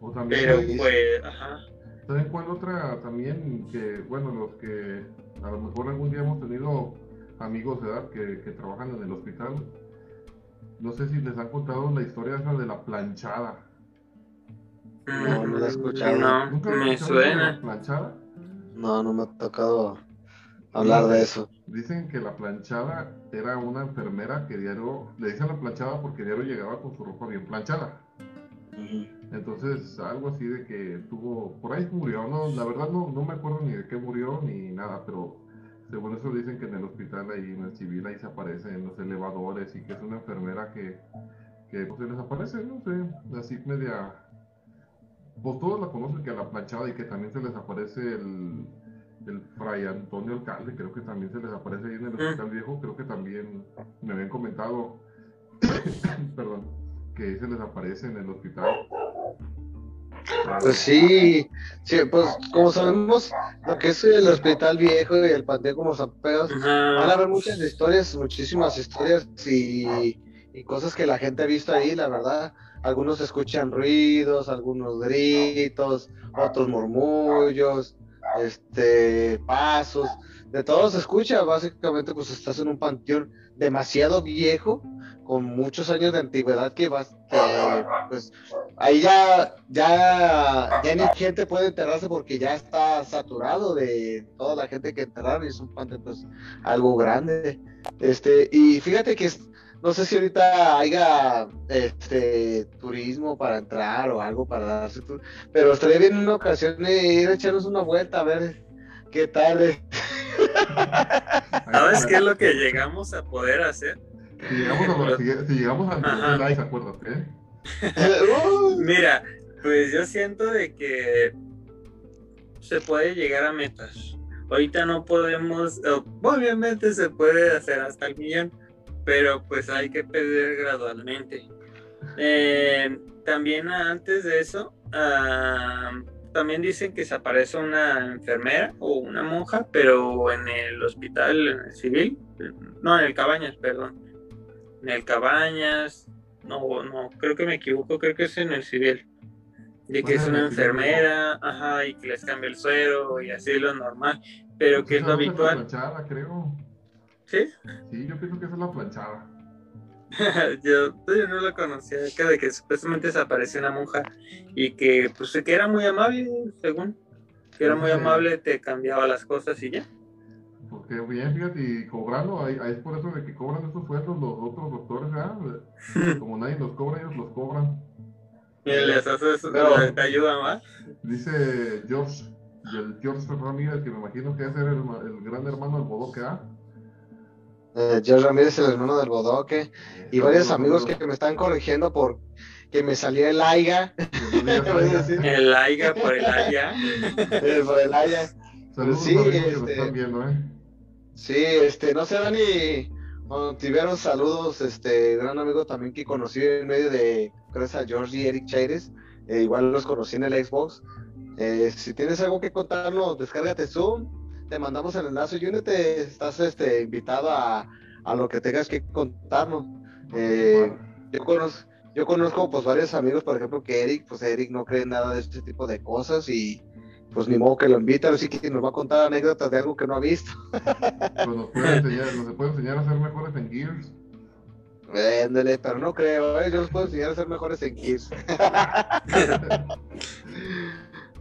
O también, Pero pues, ajá. ¿saben cuál otra también? Que, bueno, los que a lo mejor algún día hemos tenido amigos de edad que, que trabajan en el hospital. No sé si les han contado la historia esa de la planchada. No, no la he escuchado. No, ¿Nunca me suena. La planchada. No, no me ha tocado hablar de eso. Dicen que la planchada era una enfermera que diario, le dicen la planchada porque diario llegaba con su ropa bien planchada. Entonces, algo así de que tuvo, por ahí murió, no, la verdad no, no me acuerdo ni de qué murió ni nada, pero según eso dicen que en el hospital ahí, en el civil, ahí se aparece en los elevadores y que es una enfermera que, que pues, se les aparece, no sé, así media, pues todos la conocen que a la planchada y que también se les aparece el, el fray Antonio Alcalde, creo que también se les aparece ahí en el hospital viejo, creo que también me habían comentado, perdón, que se les aparece en el hospital. Pues sí, sí, pues como sabemos, lo que es el hospital viejo y el panteón como San Pedro, van a haber muchas historias, muchísimas historias y, y cosas que la gente ha visto ahí, la verdad. Algunos escuchan ruidos, algunos gritos, otros murmullos, este, pasos, de todo se escucha. Básicamente, pues estás en un panteón demasiado viejo, con muchos años de antigüedad que vas, que, pues ahí ya, ya, ya ni gente puede enterrarse porque ya está saturado de toda la gente que enterraron y es un panteón pues algo grande. Este, y fíjate que es- no sé si ahorita haya este turismo para entrar o algo para darse tour, pero estaría bien en una ocasión ir a echarnos una vuelta a ver qué tal. eh. ¿Sabes qué es lo que llegamos a poder hacer? Si llegamos a, los- si, llegamos likes, acuérdate, ¿eh? Uh, Mira, pues yo siento de que se puede llegar a metas. Ahorita no podemos, obviamente se puede hacer hasta el millón, pero pues hay que pedir gradualmente. Eh, también antes de eso, ah, también dicen que se aparece una enfermera o una monja, pero en el hospital civil, no, en el Cabañas, perdón. En el Cabañas, no, no, creo que me equivoco, creo que es en el civil. De que Bueno, es una enfermera, ajá, y que les cambia el suero y así lo normal, pero que es lo es la habitual. planchada, creo. ¿Sí? Sí, yo pienso que esa es la planchada. yo, yo no lo conocía, que de que supuestamente desapareció una monja y que pues que era muy amable, según, que era muy Sí. amable, te cambiaba las cosas y ya. Porque bien, fíjate, y cobrando, ahí, ahí es por eso de que cobran esos sueldos los otros doctores, ¿verdad? Como nadie los cobra, ellos los cobran. Y les haces, Pero- te ayuda más. Dice George, y el George Ramírez, que me imagino que es el, el gran hermano del bodoque, ¿ah? eh, George Ramírez, el hermano del bodoque, y varios amigos que me están corrigiendo por que me salía el AIGA. El AIGA por el allá. eh, por el AIGA. Saludos Sí, amigos que nos están viendo. Sí, este, no sé, Dani, Tiveros, saludos, este, gran amigo también que conocí en medio de, gracias a George y Eric Chaires, eh, igual los conocí en el Xbox. Eh, si tienes algo que contarnos, descárgate Zoom, te mandamos el enlace y únete, estás este, invitado a, a lo que tengas que contarnos. Eh, yo conozco, yo conozco pues varios amigos, por ejemplo, que Eric, pues Eric no cree en nada de este tipo de cosas y pues ni modo que lo invita, así que nos va a contar anécdotas de algo que no ha visto. Pues nos puede enseñar, nos puede enseñar a ser mejores en Gears. Véndele, pero no creo, ¿eh? yo los puedo enseñar a ser mejores en Kids.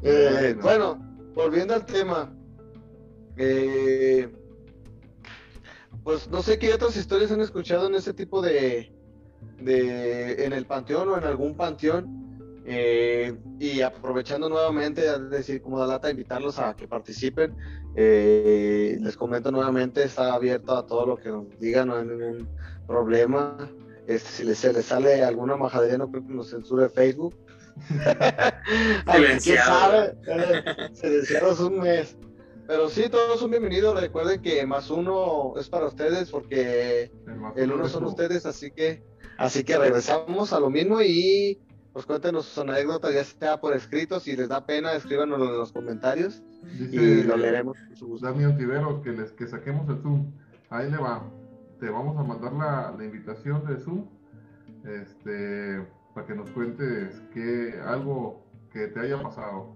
Eh, bueno, volviendo al tema, eh, pues no sé qué otras historias han escuchado en ese tipo de, de, en el panteón o en algún panteón. Eh, y aprovechando nuevamente, es decir, como da lata, invitarlos a que participen. Eh, les comento nuevamente, está abierto a todo lo que nos digan, no hay ningún problema. Este, si les, se les sale alguna majadería, no creo que nos censure Facebook. ¿Quién sabe? Silenciados un mes. Pero sí, todos son bienvenidos. Recuerden que más uno es para ustedes porque El, el uno son ustedes, así que así que regresamos a lo mismo y pues cuéntenos sus anécdotas, ya sea por escrito, si les da pena, escríbanoslo en los comentarios y lo leeremos con su gusto. Dami Ontiveros que, les, que saquemos el Zoom. Ahí le va. Te vamos a mandar la, la invitación de Zoom este, para que nos cuentes que, algo que te haya pasado.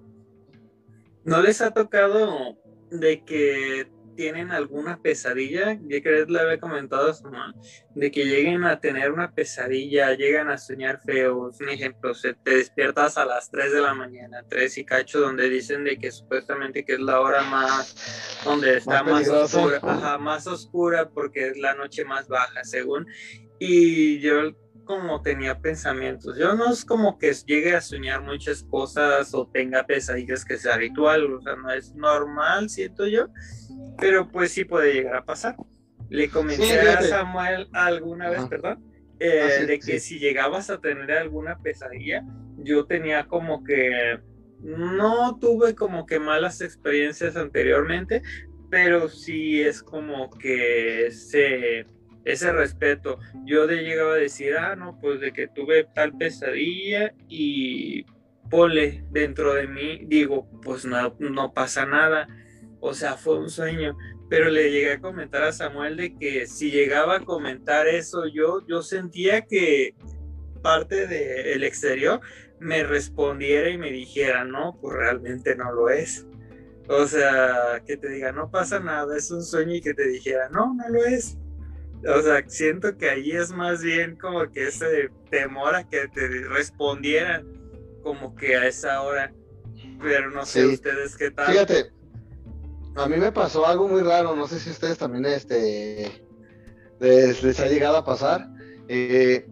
¿No les ha tocado de que tienen alguna pesadilla? Creo que le había comentado a su mamá, de que lleguen a tener una pesadilla, llegan a soñar feos. Un ejemplo, se te despiertas a las 3 de la mañana, 3 y cacho, donde dicen de que supuestamente que es la hora más, donde está más, peligrosa. oscura, ajá, más oscura porque es la noche más baja, según. Y yo como tenía pensamientos. Yo no es como que llegue a soñar muchas cosas o tenga pesadillas que sea habitual, o sea, no es normal, siento yo, pero pues sí puede llegar a pasar. Le comenté Sí, a. Samuel alguna vez, perdón, eh, Ah, sí, de que sí. si llegabas a tener alguna pesadilla, yo tenía como que no tuve como que malas experiencias anteriormente, pero sí es como que ese, ese respeto. Yo le llegaba a decir, ah, no, pues de que tuve tal pesadilla y pole dentro de mí, digo, pues no, no pasa nada. O sea, fue un sueño. Pero le llegué a comentar a Samuel de que si llegaba a comentar eso yo, yo sentía que parte del exterior me respondiera y me dijera, no, pues realmente no lo es. O sea, que te diga, no pasa nada, es un sueño y que te dijera, no, no lo es. O sea, siento que ahí es más bien como que ese temor a que te respondieran como que a esa hora. Pero no sé Sí. ustedes qué tal. Fíjate, a mí me pasó algo muy raro, no sé si a ustedes también este, les, les ha llegado a pasar. Eh,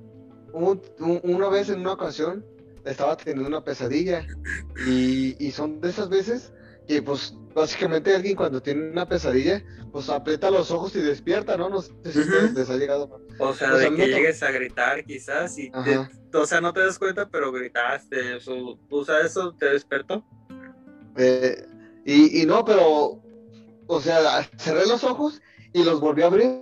un- un- una vez en una ocasión estaba teniendo una pesadilla y, y son de esas veces que pues básicamente alguien cuando tiene una pesadilla pues aprieta los ojos y despierta, ¿no? No sé si a ustedes les ha llegado. O sea, O de sea, que no to- llegues a gritar quizás y te- o sea, no te das cuenta, pero gritaste. Eso, o sea, eso te despertó. Eh, y, y no, pero, o sea, cerré los ojos y los volví a abrir.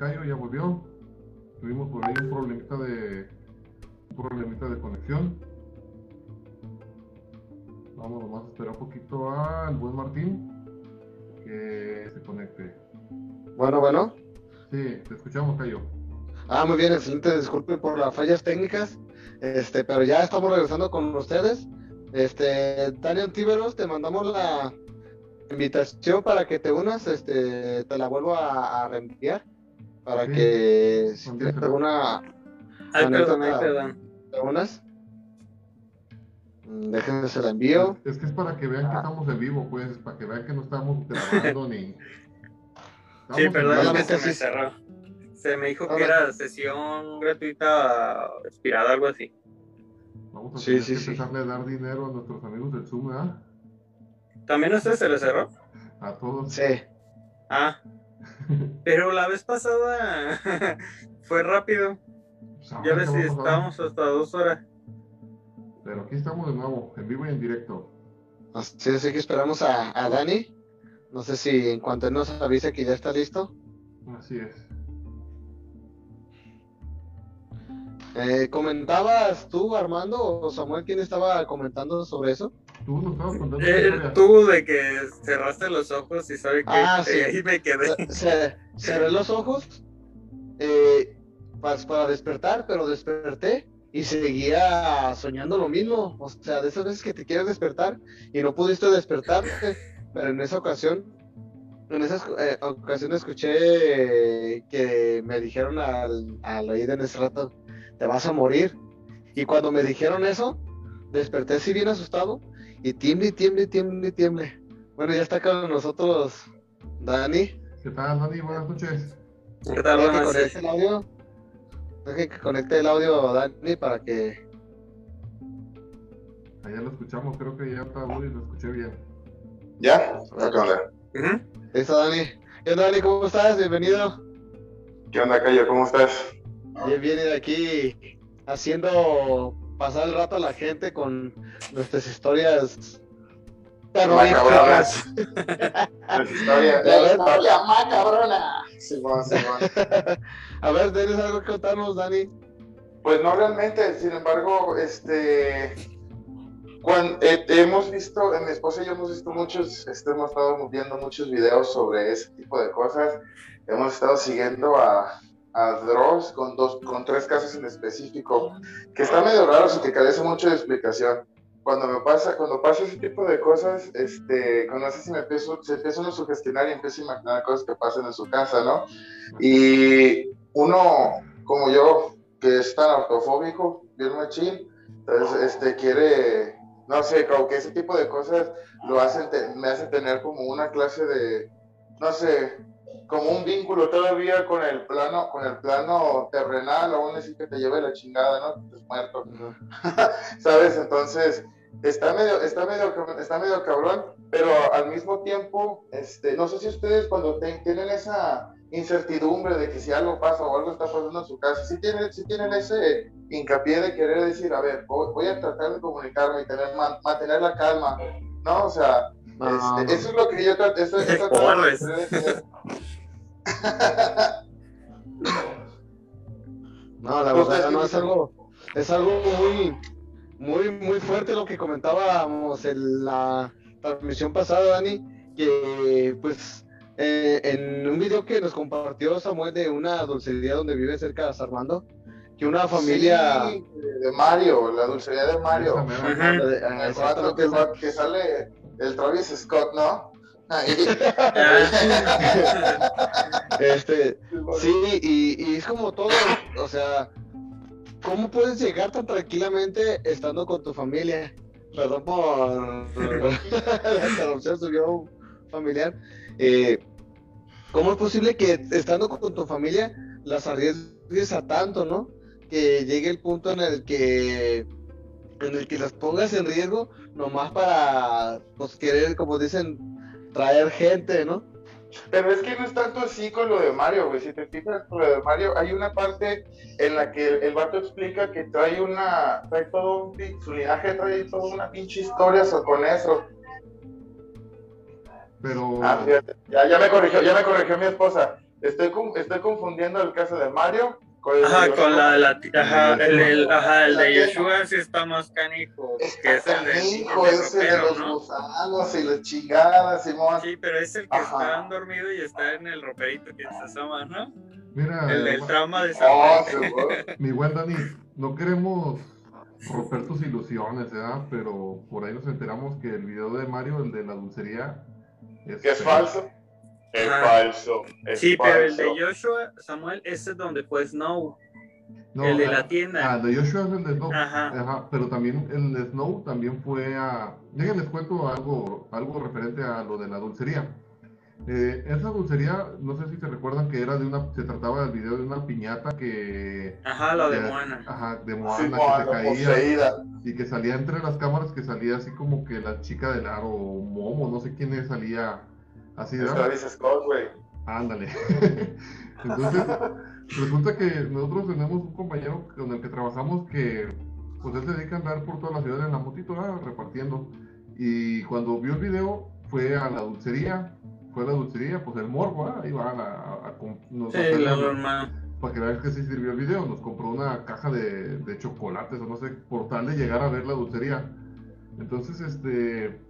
Cayo, ya volvió. Tuvimos por ahí un problemita de un problemita de conexión. Vamos nomás a esperar un poquito al buen Martín que se conecte. Bueno, bueno. Sí, te escuchamos, Cayo. Ah, muy bien, excelente. Disculpen por las fallas técnicas. Este, pero ya estamos regresando con ustedes. Este, Daniel Tíberos, te mandamos la, invitación para que te unas, este, te la vuelvo a, a reenviar para que si Ok, te pero- una Ay, Anécdota. perdón, ay, perdón. te unas. Mm, Déjenme se la envío. Es que es para que vean que estamos en vivo, pues, para que vean que no estamos grabando ni. Sí, Estamos perdón, se me sí. cerró. Se me dijo que era sesión gratuita expirada, algo así. Vamos a Sí, tener sí, que sí. empezarle a dar dinero a nuestros amigos del Zoom, ¿verdad? ¿También a usted se le cerró? A todos. Sí. Ah. Pero la vez pasada fue rápido. Pues Ya ves si estábamos hasta dos horas. Pero aquí estamos de nuevo, en vivo y en directo. Así es que esperamos a, a Dani. No sé si en cuanto él nos avise que ya está listo. Así es. Eh, ¿Comentabas tú, Armando, o Samuel, quién estaba comentando sobre eso? Tú nos estabas contando Eh, tú de que cerraste los ojos y sabe que Ah, sí. ahí me quedé. Cerré los ojos eh, pues, para despertar, pero desperté y seguía soñando lo mismo. O sea, de esas veces que te quieres despertar y no pudiste despertarte, pero en esa ocasión, en esa eh, ocasión escuché eh, que me dijeron al, al oído en ese rato, te vas a morir. Y cuando me dijeron eso, desperté así bien asustado y tiemble, tiemble, tiemble, tiemble. Bueno, ya está con nosotros Dani. ¿Qué tal, Dani? Buenas noches. ¿Qué tal? Buenas conecte noches. el audio. Deja que conecte el audio Dani para que. Allá lo escuchamos, creo que ya está Woody, lo escuché bien. ¿Ya? ¿Qué onda? Ujú. Listo, Dani. ¿Qué onda, Dani? ¿Cómo estás? Bienvenido. ¿Qué onda, Cayo? ¿Cómo estás? Bien, viene de aquí haciendo pasar el rato a la gente con nuestras historias terroríficas. La historia, La la historia macabrona. Simón, Simón. A ver, ¿tienes algo que contarnos, Dani? Pues no realmente, sin embargo, este. Cuando, hemos visto, mi esposa y yo hemos visto muchos, este, hemos estado viendo muchos videos sobre ese tipo de cosas. Hemos estado siguiendo a, a Dross con, dos, con tres casos en específico, que están medio raros y que carece mucho de explicación. Cuando me pasa, cuando pasa ese tipo de cosas, este, cuando sé si me empiezo, se empieza uno a sugestionar y empiezo a imaginar cosas que pasan en su casa, ¿no? Y uno, como yo, que es tan autofóbico, bien machín, entonces, este, quiere, no sé, como que ese tipo de cosas lo hacen, me hacen tener como una clase de, no sé, como un vínculo todavía con el plano, con el plano terrenal, aún así que te lleve la chingada, ¿no? Estás muerto. ¿sabes? Entonces, está medio, está medio, está medio cabrón, pero al mismo tiempo, este, no sé si ustedes cuando te- tienen esa incertidumbre de que si algo pasa o algo está pasando en su casa, si tienen, si tienen ese hincapié de querer decir, a ver, voy, voy a tratar de comunicarme y tener, man- mantener la calma, ¿no? O sea, No, este, eso es lo que yo trato, eso, eso de No, la Pues, verdad es- no es algo, es algo muy, muy, muy fuerte lo que comentábamos en la transmisión pasada, Dani, que pues eh, en un video que nos compartió Samuel de una dulcería donde vive cerca de San Armando, que una familia Sí, de Mario, la dulcería de Mario. El que, va- que sale el Travis Scott, ¿no? Ahí. este, sí, y, y es como todo, o sea, ¿cómo puedes llegar tan tranquilamente estando con tu familia? Perdón por la interrupción, subió familiar. Eh, ¿Cómo es posible que estando con tu familia las arriesgues a tanto, no? Que llegue el punto en el que en el que las pongas en riesgo nomás para pues querer, como dicen, traer gente, ¿no? Pero es que no es tanto así con lo de Mario, güey. Si te fijas con lo de Mario, hay una parte en la que el, el vato explica que trae una, trae todo un, su linaje trae toda una pinche historia con eso. Pero. Ah, fíjate, ya, ya me corrigió, ya me corrigió mi esposa. Estoy, con- estoy confundiendo el caso de Mario con el de Ajá, Yoshua. con la de la ajá, el, el- ajá, el de La Yeshua sí está más canijo, que es el de Hijo, el ese de ropero, los ¿no? gusanos y las chingadas, Simón. Sí, pero es el que Ajá. está dormido y está en el roperito que se asoma, ¿no? Mira, El del trauma de San Oh, mi buen Dani, no queremos romper tus ilusiones, ¿verdad? Pero por ahí nos enteramos que el video de Mario, el de la dulcería, que es falso. Es Ajá. falso. es Sí, pero el de. Joshua, Samuel, ese es donde fue Snow. No, el de ah, la tienda. Ah, el de Joshua es el de Snow. Ajá. Ajá, pero también el de Snow también fue a... Déjenles cuento algo, algo referente a lo de la dulcería. Eh, esa dulcería, no sé si se recuerdan que era de una, se trataba del video de una piñata que, Ajá, lo de. Moana. ajá, de Sí, Moana, que se caía poseída. y que salía entre las cámaras, que salía así como que la chica del aro, Momo, no sé quién es, salía así, Es ¿verdad? Travis Scott, güey. Ándale. Entonces, resulta que nosotros tenemos un compañero con el que trabajamos que, pues él se dedica a andar por toda la ciudad en la motito, ah, repartiendo. Y cuando vio el video, fue a la dulcería, fue a la dulcería, pues el morbo, ah, ahí va a, la, a, a com- nos- Sí, a hacerle- lo normal. para que vean que sí sirvió el video, nos compró una caja de, de chocolates o no sé, por tal de llegar a ver la dulcería. Entonces, este,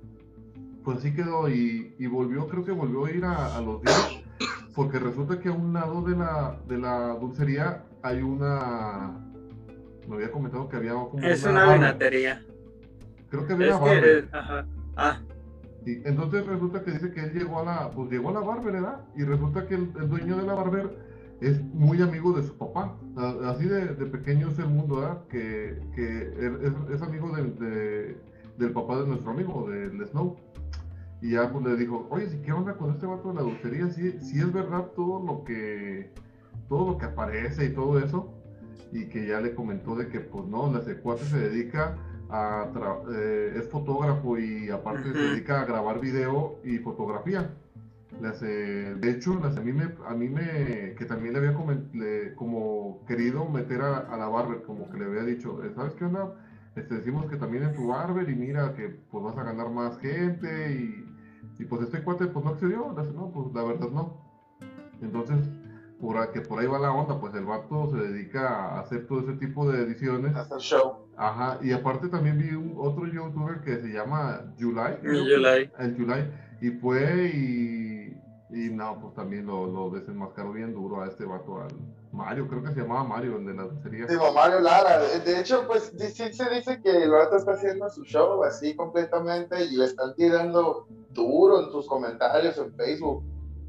pues así quedó y, y volvió, creo que volvió a ir a, a los días, porque resulta que a un lado de la, de la dulcería hay una, me había comentado que había como Es una vinatería. Creo que había Es una barra. que, ajá. Ah, Y entonces resulta que dice que él llegó a la, pues llegó a la barber, ¿verdad? Y resulta que el, el dueño de la barber es muy amigo de su papá. Así de, de pequeño es el mundo, ¿verdad? Que, que es, es amigo de- del papá de nuestro amigo, del Snow. Y ya pues le dijo, oye, si qué onda con este vato de la dulcería, si es verdad todo lo que todo lo que aparece y todo eso. Y que ya le comentó de que pues no, la cuate se dedica a eh, es fotógrafo y aparte se Ujú. dedica a grabar video y fotografía. Le hace, de hecho, hace- a mí me, a mí me, que también le había le- como querido meter a, a la barber, como que le había dicho, eh, ¿sabes qué onda? Este, decimos que también en tu barber y mira que pues vas a ganar más gente y, y pues este cuate pues no accedió, le no, pues la verdad no. Entonces, por, que por ahí va la onda, pues el vato se dedica a hacer todo ese tipo de ediciones. Hasta el show. Ajá, y aparte también vi un, otro youtuber que se llama July. que- July. El July. Y fue y, y no, pues también lo, lo desenmascaró bien duro a este vato, al Mario, creo que se llamaba Mario, el de la dulcería. Digo, Mario Lara. De hecho, pues sí se dice que el vato está haciendo su show así completamente y le están tirando duro en sus comentarios en Facebook.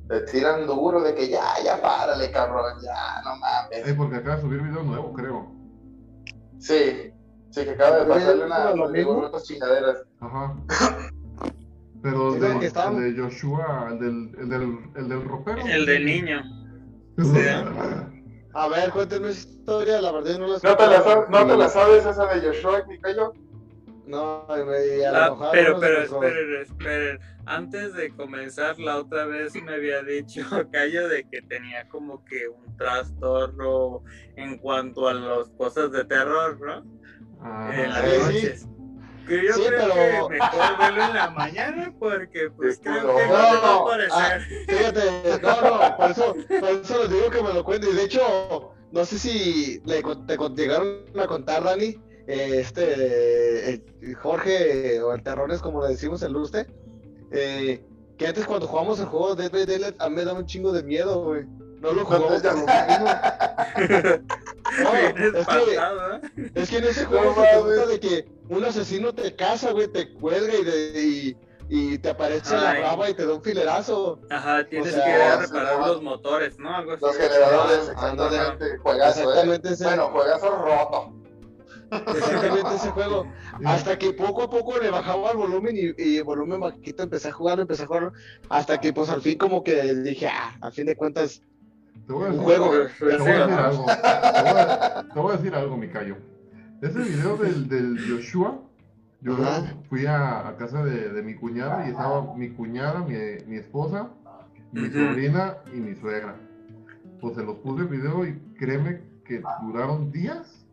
Le tiran duro de que ya, ya párale, cabrón, ya, no mames. Eh, porque acaba de subir video nuevo, creo. Sí, sí, que acaba de pasarle una otras chingaderas. Ajá. Pero el Sí, de, el de Joshua, el del, el del, el del ropero. El del niño. A ver, cuéntenme esa historia, la verdad no la ¿No te la, escuchaba. sab- no te la sabes esa de Joshua, Nicayo? No, güey, a lo Ah, mejor pero, pero, esperen, esperen. Antes de comenzar, la otra vez me había dicho Cayo de que tenía como que un trastorno en cuanto a las cosas de terror, ¿no? Ah, En las Sí, sí. Que yo Sí, creo pero- que mejor verlo en la mañana porque pues Sí, creo no. que no te va a No, parecer. ah, Fíjate, no, no, por eso, por eso les digo que me lo cuenten. Y de hecho, no sé si le, te llegaron a contar, Dani, este, eh, Jorge, o el Terrones, como le decimos en Luste, eh, que antes cuando jugamos el juego de Dead by Daylight, a mí me daba un chingo de miedo, güey. No lo jugamos por lo mismo. No, es que, ¿eh? es que en ese No juego se trata de que un asesino te caza, güey, te cuelga y, de- y, y te aparece la Ay. raba y te da un filerazo. Ajá, tienes sea, que ir a sí, reparar no. los motores, ¿no? Algo así. Los generadores, Ah, ándale. exactamente. Juegazo, ¿eh? Exactamente ese, Bueno, juegazo roto. exactamente ese juego. Hasta que poco a poco le bajaba el volumen y, y el volumen bajito empecé a jugarlo, empecé a jugarlo. Hasta que pues al fin como que dije, ah, a fin de cuentas, Te voy a decir, juego. te voy a decir algo. Te voy a, te voy a decir algo, Micayo. Ese video del, del Joshua, yo Ajá. fui a, a casa de, de mi cuñada y estaba mi cuñada, mi, mi esposa, mi sobrina y mi suegra. Pues se los puse el video y créeme que duraron días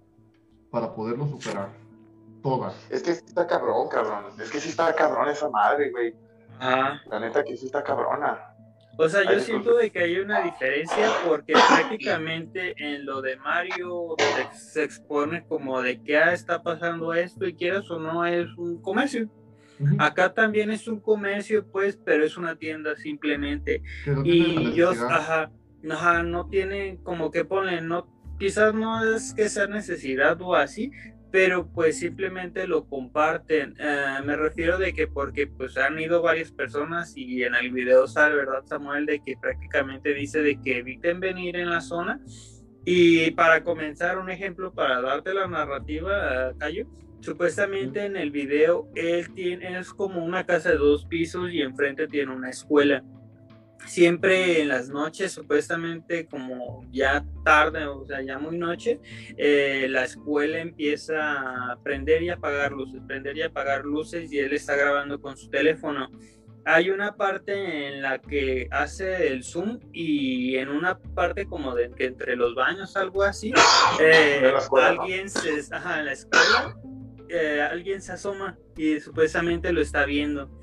para poderlo superar. Todas. Es que sí está cabrón, cabrón. Es que sí está cabrón esa madre, güey. Ajá. La neta que sí está cabrona. O sea, yo siento de que hay una diferencia porque prácticamente en lo de Mario se expone como de que ah, está pasando esto y quieras o no es un comercio. Ujú. Acá también es un comercio, pues, pero es una tienda simplemente. Y yo, necesidad. ajá, ajá, no tienen como que ponen, no, quizás no es que sea necesidad o así, pero pues simplemente lo comparten. Eh, me refiero de que porque pues han ido varias personas y en el video sale, ¿verdad, Samuel? De que prácticamente dice de que eviten venir en la zona. Y para comenzar, un ejemplo para darte la narrativa, Cayo, supuestamente en el video él tiene, es como una casa de dos pisos y enfrente tiene una escuela siempre en las noches, supuestamente como ya tarde, o sea, ya muy noche, eh, la escuela empieza a prender y apagar luces, prender y apagar luces y él está grabando con su teléfono. Hay una parte en la que hace el zoom y en una parte como de que entre los baños, algo así, eh, alguien se, ajá, en la escuela, eh, alguien se asoma y supuestamente lo está viendo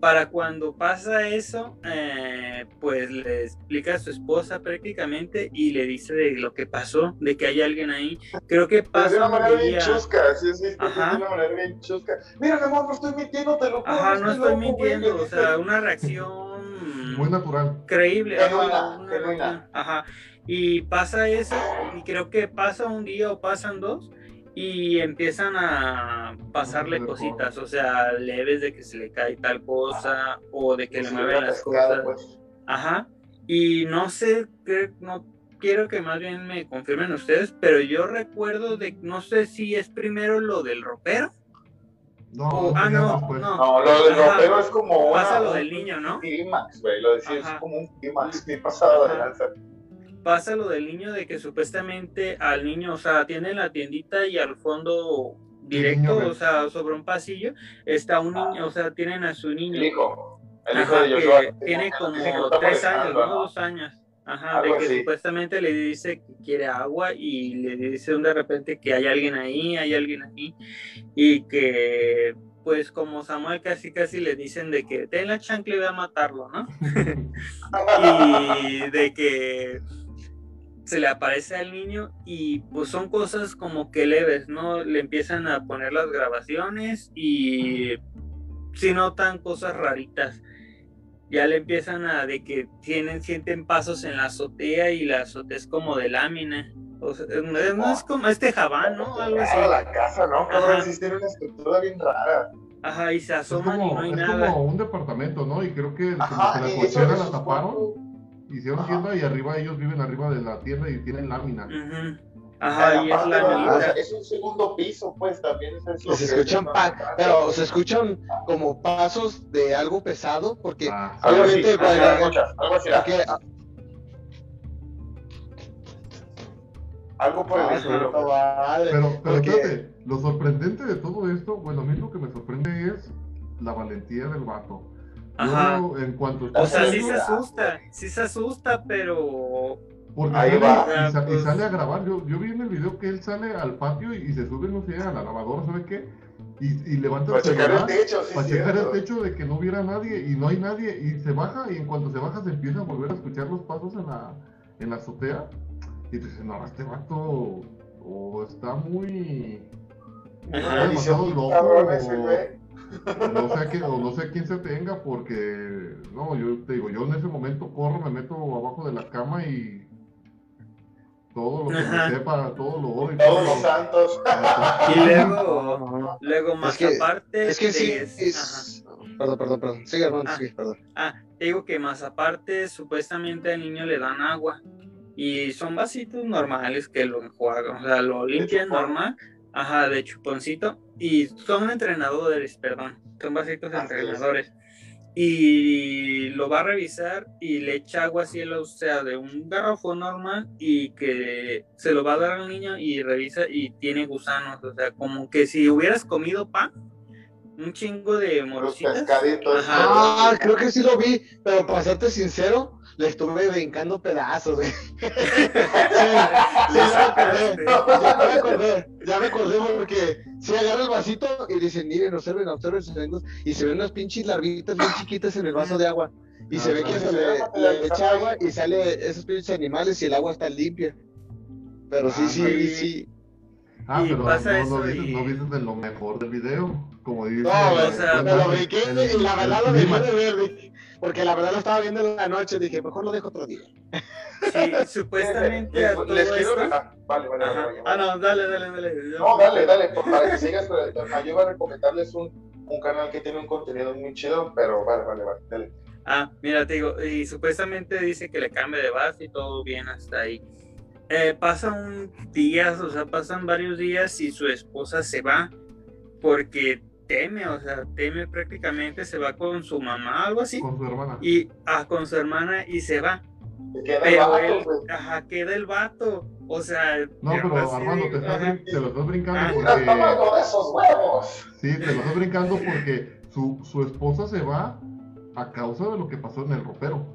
para cuando pasa eso, eh, pues le explica a su esposa prácticamente y le dice de lo que pasó, de que hay alguien ahí. Creo que pasa. de una manera bien chusca, sí, sí, de una manera bien chusca. Mira, mi amor, no estoy mintiendo, te lo juro. Ajá, no estoy mintiendo, o sea, una reacción. Muy natural. Creíble. Genuina, Ajá. Y pasa eso, y creo que pasa un día o pasan dos y empiezan a pasarle cositas, o sea, leves de que se le cae tal cosa o de que le mueven las cosas. Pues. Ajá. Y no sé, no quiero que más bien me confirmen ustedes, pero yo recuerdo de, no sé si es primero lo del ropero. No, ah, no, no, no. lo del ropero es como pasa lo del niño, ¿no? Clímax, güey, lo decía, es como un clímax, que pasado de lanza pasa lo del niño de que supuestamente al niño, o sea, tiene la tiendita y al fondo directo, o sea, sobre un pasillo, está un niño, o sea, tienen a su niño. El hijo, el hijo de Joshua. tiene como tres años, ¿no? Dos años. Ajá, de que supuestamente le dice que quiere agua y le dice de repente que hay alguien ahí, hay alguien ahí, y que pues como Samuel casi casi le dicen de que ten la chancla y voy a matarlo, ¿no? y de que se le aparece al niño y pues son cosas como que leves, ¿no? Le empiezan a poner las grabaciones y si notan cosas raritas. Ya le empiezan a de que tienen, sienten pasos en la azotea y la azotea es como de lámina. O sea, no, es como este jabán, ¿no? Algo así. la casa, ¿no? Pero existe una estructura bien rara. Ajá, y se asoman y no hay nada. Es como un departamento, ¿no? Y creo que, Ajá, la cochera la taparon hicieron tienda y arriba ellos viven arriba de la tierra y tienen lámina. Ajá, y es lámina. es un segundo piso, pues también es eso. Se escuchan, pero se escuchan como pasos de algo pesado, porque ah, obviamente. Algo así, algo así, algo por el estilo. Pero, pero espérate, lo sorprendente de todo esto, bueno, a mí lo que me sorprende es la valentía del vato. Ajá. en cuanto o sea, sí se asusta, sí se asusta, pero. Porque Ahí va. Y, pues sale a grabar. Yo, yo vi en el video que él sale al patio y, se sube, no sé, a la lavadora, ¿sabe qué? Y, y levanta para checar el techo, sí, para checar el techo de que no hubiera nadie y no hay nadie y se baja y en cuanto se baja se empieza a volver a escuchar los pasos en la, en la azotea y tú dices, no, este vato o está muy... Está demasiado loco o, no sé, qué, no sé quién se tenga porque, no, yo te digo, yo en ese momento corro, me meto abajo de la cama y todo lo que me sepa, todo lo odio. Todos los santos. Y luego, luego más aparte. Es que sí, es... Perdón, perdón, perdón. Sigue, hermano, ah, perdón. Ah, digo que más aparte, supuestamente al niño le dan agua. Y son vasitos normales que lo enjuagan, o sea, lo limpian normal, Ajá, de chuponcito. Y son entrenadores, perdón. Son básicos entrenadores. Y lo va a revisar y le echa agua así, o sea, de un garrafón normal y que se lo va a dar al niño y revisa y tiene gusanos. O sea, como que si hubieras comido pan, un chingo de morositas. Ah, creo que sí lo vi, pero para serte sincero, le estuve brincando pedazos, güey. sí, ya me acordé, ya me acordé, porque se agarra el vasito y dice, miren, observen, observen, y se ven unas pinches larvitas bien chiquitas en el vaso de agua. Y se ve que se le, echa agua y sale esos pinches animales y el agua está limpia. Pero sí, sí, sí. Ah, Y pero pasa no, eso no, dices, y- no dices de lo mejor del video. Como dice. No, o sea, me lo el- y la verdad lo dejé de ver, porque la verdad lo estaba viendo en la noche, dije, mejor lo dejo otro día. Sí, supuestamente a Les- todo les quiero- esto. ah, vale, vale, vale, vale. Ah, no, dale, dale, dale. No, dale, dale, por- para que sigas, pero yo iba a recomendarles un, un canal que tiene un contenido muy chido, pero vale, vale, vale, dale. Ah, mira, te digo, y supuestamente dice que le cambia de base y todo bien hasta ahí. Eh, pasan días, o sea, pasan varios días y su esposa se va porque teme, o sea, teme prácticamente, se va con su mamá, algo así, Con su hermana. y ah, con su hermana y se va. Queda Pero abajo, él, güey. ajá, queda el vato, o sea, No, pero Armando, te, estás ajá. te lo estás brincando Ah. Porque. esos huevos. Sí, te lo estás brincando porque su, su esposa se va a causa de lo que pasó en el ropero.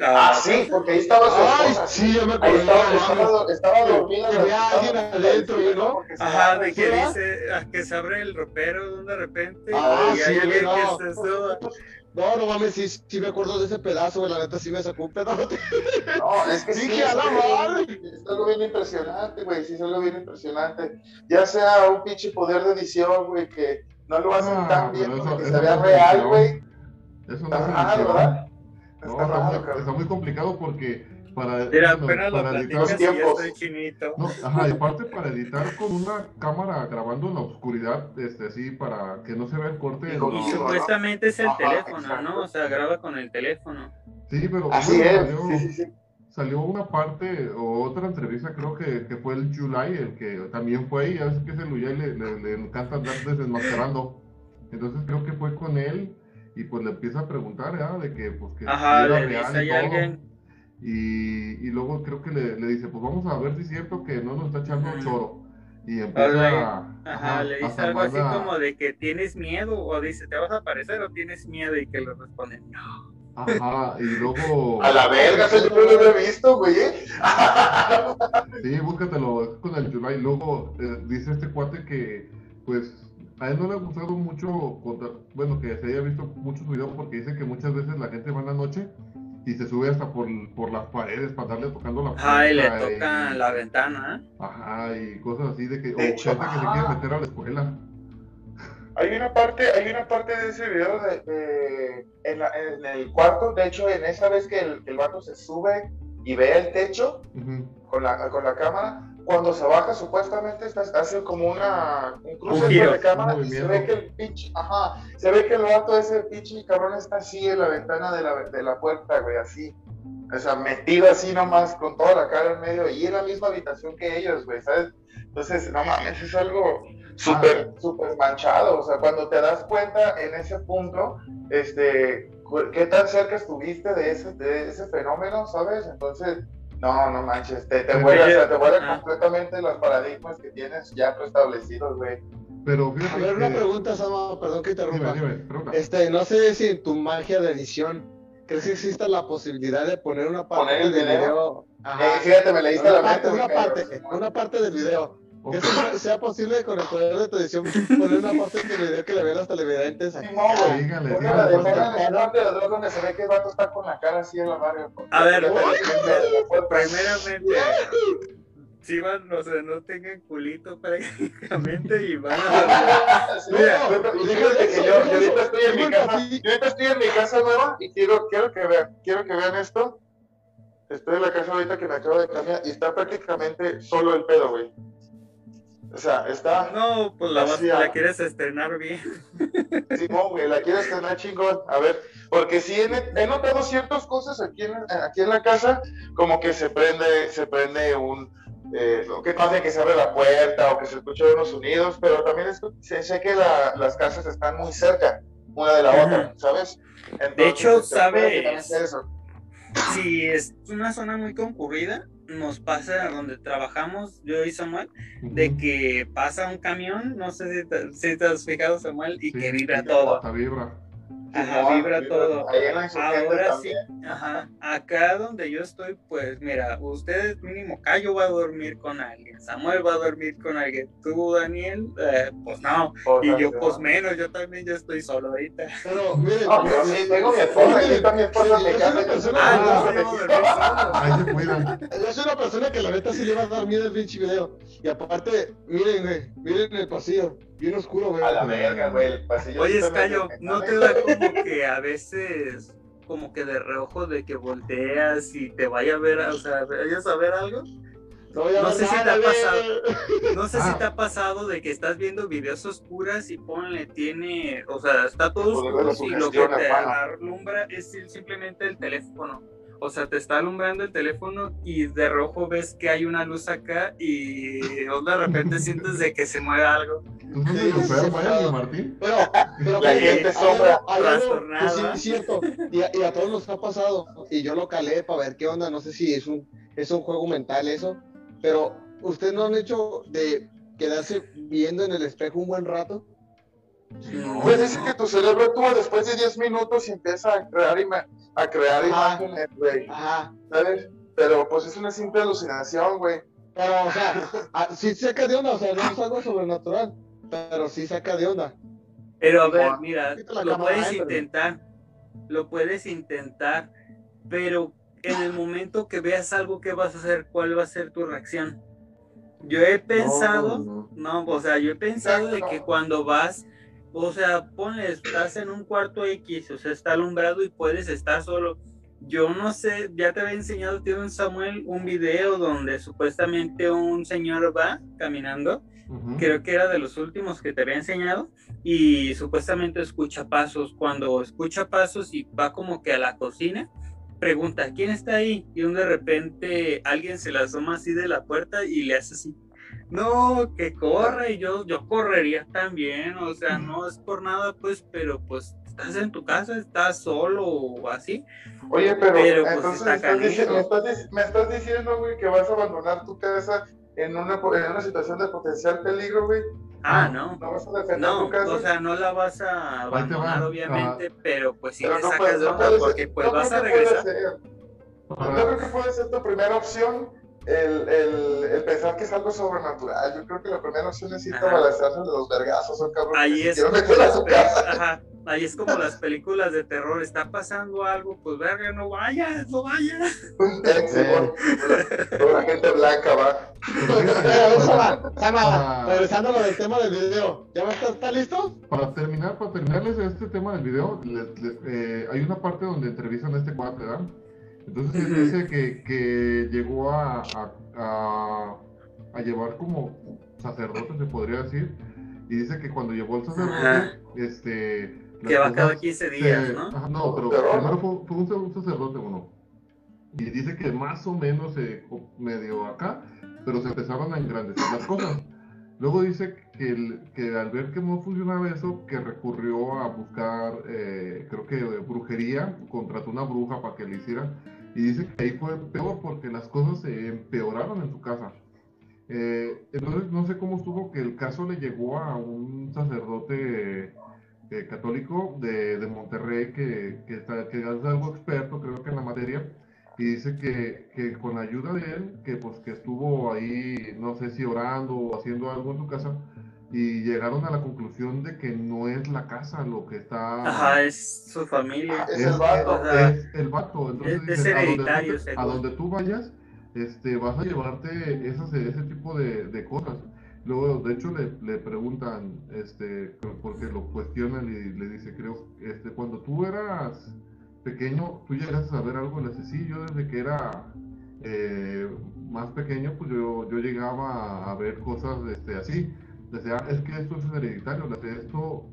Ah, sí, porque ahí estaba su Ay, sí, yo me Ahí acordé. estaba, estaba, estaba dormida. Que había alguien adentro, ¿no? porque Ajá, de que dice ah, que se abre el ropero de repente Ah, y hay sí, alguien no. que se suba. No, no mames, sí, sí me acuerdo de ese pedazo, güey, la neta sí me sacó un pedazo. No, es que sí, Dije, a la madre. Es algo bien impresionante, güey. Sí, es algo bien impresionante. Ya sea un pinche poder de edición, güey, que no lo hacen Ah, tan bien pero para eso- que eso se vea real, güey. Eso no es. ¿verdad? No, Está está, raro, muy, está muy complicado porque para, Mira, bueno, lo para editar, tiempos. chinito. no, ajá, y aparte para editar con una cámara grabando en la oscuridad, este, así para que no se vea el corte. Y no. Y supuestamente es el Ajá, teléfono, exacto. ¿no? O sea, graba con el teléfono. Sí, pero Así bueno, es. salió, Sí, sí, sí. salió una parte o otra entrevista, creo que, que fue el July, el que también fue ahí, ya ves que ese July le, le, le encanta andar desenmascarando. Entonces creo que fue con él y pues le empieza a preguntar, ¿ya? De que pues que Ajá, si era le real dice y todo. alguien. Y, y luego creo que le, le dice, pues vamos a ver si es cierto que no nos está echando Ujú. choro. Y empieza a... Ajá, le dice algo así manda- como de que tienes miedo, o dice, ¿te vas a aparecer o tienes miedo? Y que le responde, no. Ajá, y luego... A la verga, eso yo no lo he visto, güey. ¿eh? Sí, búscatelo, es con el July. Luego eh, dice este cuate que, pues, a él no le ha gustado mucho, contar- bueno, que se haya visto muchos videos porque dice que muchas veces la gente va en la noche y se sube hasta por, por las paredes para darle tocando la Ajá, y le puerta toca y- la ventana. ¿eh? Ajá, y cosas así de que, o De hecho, gente que se quiere meter a la escuela. Hay una parte, hay una parte de ese video de, de- en, la- en el cuarto, de hecho, en esa vez que el, el vato se sube y ve el techo con la, con la cámara, cuando se baja supuestamente está, hace como una, un cruce de cámara y se ve que el pinche, ajá, se ve que el vato ese pinche cabrón está así en la ventana de la, de la puerta, güey, así. O sea, metido así nomás, con toda la cara en medio, y en la misma habitación que ellos, güey, ¿sabes? Entonces, no mames, es algo súper, súper manchado. O sea, cuando te das cuenta en ese punto, este, qué tan cerca estuviste de ese, de ese fenómeno, ¿sabes? Entonces, no, no manches, te, te Pero vuelve, que- o sea, te vuelve ah. completamente los paradigmas que tienes ya preestablecidos, güey. Pero A ver, una pregunta, Sama, perdón que interrumpa. dime. Este, no sé si en tu magia de edición, ¿crees que exista la posibilidad de poner una parte ¿Poner el del video? video? Ajá. Eh, fíjate, me leíste una la mente. parte, una güey, parte, una parte del video. Sea- sea posible con el poder de tu edición poner una parte del video que le vean los televidentes. Sí, no, güey. Díganle, Ponle la de de parte de atrás donde se ve que el vato está con la cara así en la madre. A ver, primer- primeramente, si van, o sea, no tengan culito prácticamente y van a... Mira, fíjate que yo, yo ahorita estoy en mi casa, yo ahorita estoy en mi casa nueva y quiero, quiero que vean, quiero que vean esto. Estoy en la casa ahorita que me acabo de cambiar y está prácticamente solo el pedo, güey. O sea, está, No, pues la, vas- la quieres estrenar bien. Simón, güey, la quieres tener chingón. A ver, porque sí he, he notado ciertas cosas aquí en, aquí en la casa, como que se prende, se prende un, eh, lo que pasa es que se abre la puerta o que se escuchan unos sonidos, pero también es- sé, sé que la- las casas están muy cerca una de la Ajá. otra, ¿sabes? Entonces, De hecho, ¿sabes? Si es una zona muy concurrida, nos pasa donde trabajamos, yo y Samuel, de que pasa un camión, no sé si te, si te has fijado, Samuel, y Sí, que vibra todo. Hasta vibra. Ajá, vibra todo. Ahora sí, ajá. Acá donde yo estoy, pues mira, ustedes mínimo Cayo va a dormir con alguien, Samuel va a dormir con alguien, tú Daniel, eh, pues no, y yo pues menos, yo también ya estoy solo ahorita. Pero, miren, No, yo sí tengo mi esposa, aquí está mi esposa casa. Ah, soy una persona que la neta sí le va a dar miedo el pinche video. Y aparte, miren, güey, miren el pasillo, bien oscuro, güey. A la verga, güey, el pasillo. Oye, está Cayo, medio- ¿no te da como que a veces, como que de reojo de que volteas y te vaya a ver, o sea, vayas a ver algo? No, sé si te ha pasado. No sé si Ah. te ha pasado de que estás viendo videos oscuras y ponle, tiene, o sea, está todo oscuro y lo que te alumbra es simplemente el teléfono. O sea, te está alumbrando el teléfono y de rojo ves que hay una luz acá y de repente sientes de que se mueve algo. Enfermo, ¿eh, Martín? Pero, pero La gente sombra. Trastornada. sí es cierto. Y a, y a todos nos ha pasado. Y yo lo calé para ver qué onda. No sé si es un, es un juego mental eso. Pero, ¿ustedes no han hecho de quedarse viendo en el espejo un buen rato? No. Pues dice que tu cerebro actúa después de 10 minutos y empieza a crear, ima- a crear Ajá. imágenes, güey. Ajá. ¿Sabes? Pero pues es una simple alucinación, güey. Pero, o sea, ah, sí saca de onda. O sea, no es algo sobrenatural. Pero sí saca de onda. Pero a ver, Simón. mira, lo puedes intentar, lo puedes intentar, pero en el momento que veas algo, ¿qué vas a hacer? ¿Cuál va a ser tu reacción? Yo he pensado, No, no, o sea, yo he pensado de que cuando vas, o sea, ponle, estás en un cuarto X, o sea, está alumbrado y puedes estar solo. Yo no sé, ya te había enseñado, tío un Samuel, un video donde supuestamente un señor va caminando creo que era de los últimos que te había enseñado y supuestamente escucha pasos. Cuando escucha pasos y va como que a la cocina, pregunta, ¿quién está ahí? Y de repente alguien se le asoma así de la puerta y le hace así. No, que corre y yo, yo correría también, o sea, no es por nada, pues, pero pues estás en tu casa, estás solo o así. Oye, pero, Pero, pues, entonces está estás me, estás, me estás diciendo, güey, que vas a abandonar tu casa en una, en una situación de potencial peligro, güey. Ah, no. No vas a defender No, tu casa. o sea, no la vas a te va. abandonar, obviamente, pero pues sí Pero te no sacas puedes- de onda porque pues no vas a regresar. Yo creo que puede ser tu primera opción el, el, el pensar que es algo sobrenatural. Yo creo que la primera opción es irte a balancearse de los vergazos, o cabrón. Ahí que es, como meter a las su peli- casa. ajá, ahí es como las películas de terror, está pasando algo, pues verga, no vayas, no vayas. Toda la gente blanca va. Sama, Ah. regresando a lo del tema del video. ¿Ya va a estar, está listo? Para terminar, para terminarles este tema del video, les- les- eh, hay una parte donde entrevistan a este cuate, ¿verdad? Entonces él Ujú. dice que, que llegó a, a, a- a llevar como sacerdote, se podría decir, y dice que cuando llevó el sacerdote, Ajá. este... Que va cada 15 días, se- ¿no? ajá, no, pero primero fue, fue un, un sacerdote uno. Y dice que más o menos se medio acá, pero se empezaron a engrandecer las cosas. Luego dice que, al ver que no funcionaba eso, que recurrió a buscar, eh, creo que brujería, contrató una bruja para que le hiciera. Y dice que ahí fue peor porque las cosas se empeoraron en su casa. Eh, entonces no sé cómo estuvo que el caso le llegó a un sacerdote eh, católico de, de Monterrey que, que, está- que es algo experto, creo que en la materia, y dice que, que con la ayuda de él, que pues que estuvo ahí, no sé si orando o haciendo algo en su casa, y llegaron a la conclusión de que no es la casa lo que está... Ajá, es su familia. Es el vato. Es el vato. Entonces Es- es dicen, a donde hereditario, a donde tú vayas, este, vas a llevarte esas, ese tipo de, de cosas. Luego, de hecho, le, le preguntan, este, porque lo cuestionan y le dice, creo, este, cuando tú eras pequeño, tú llegaste a saber algo, dice, sí, yo desde que era eh, más pequeño, pues yo, yo llegaba a ver cosas este, así. Decía, "Ah, es que esto es hereditario, esto,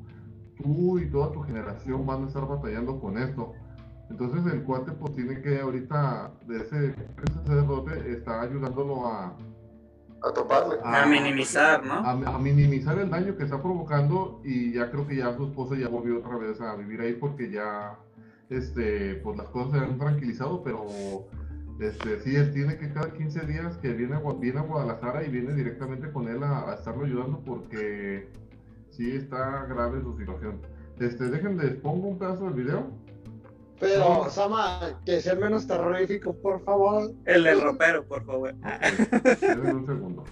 tú y toda tu generación van a estar batallando con esto. Entonces el cuate pues tiene que ahorita, de ese, ese sacerdote, está ayudándolo a, A toparle. A minimizar, ¿no? a, a minimizar el daño que está provocando y ya creo que ya su esposa ya volvió otra vez a vivir ahí porque ya este pues las cosas se han tranquilizado pero este sí él tiene que cada 15 días que viene a, viene a Guadalajara y viene directamente con él a, a estarlo ayudando porque sí está grave su situación Este, déjenme, pongo un pedazo del video. Pero, Sama, que sea menos terrorífico, por favor. El del ropero, por favor. Un segundo.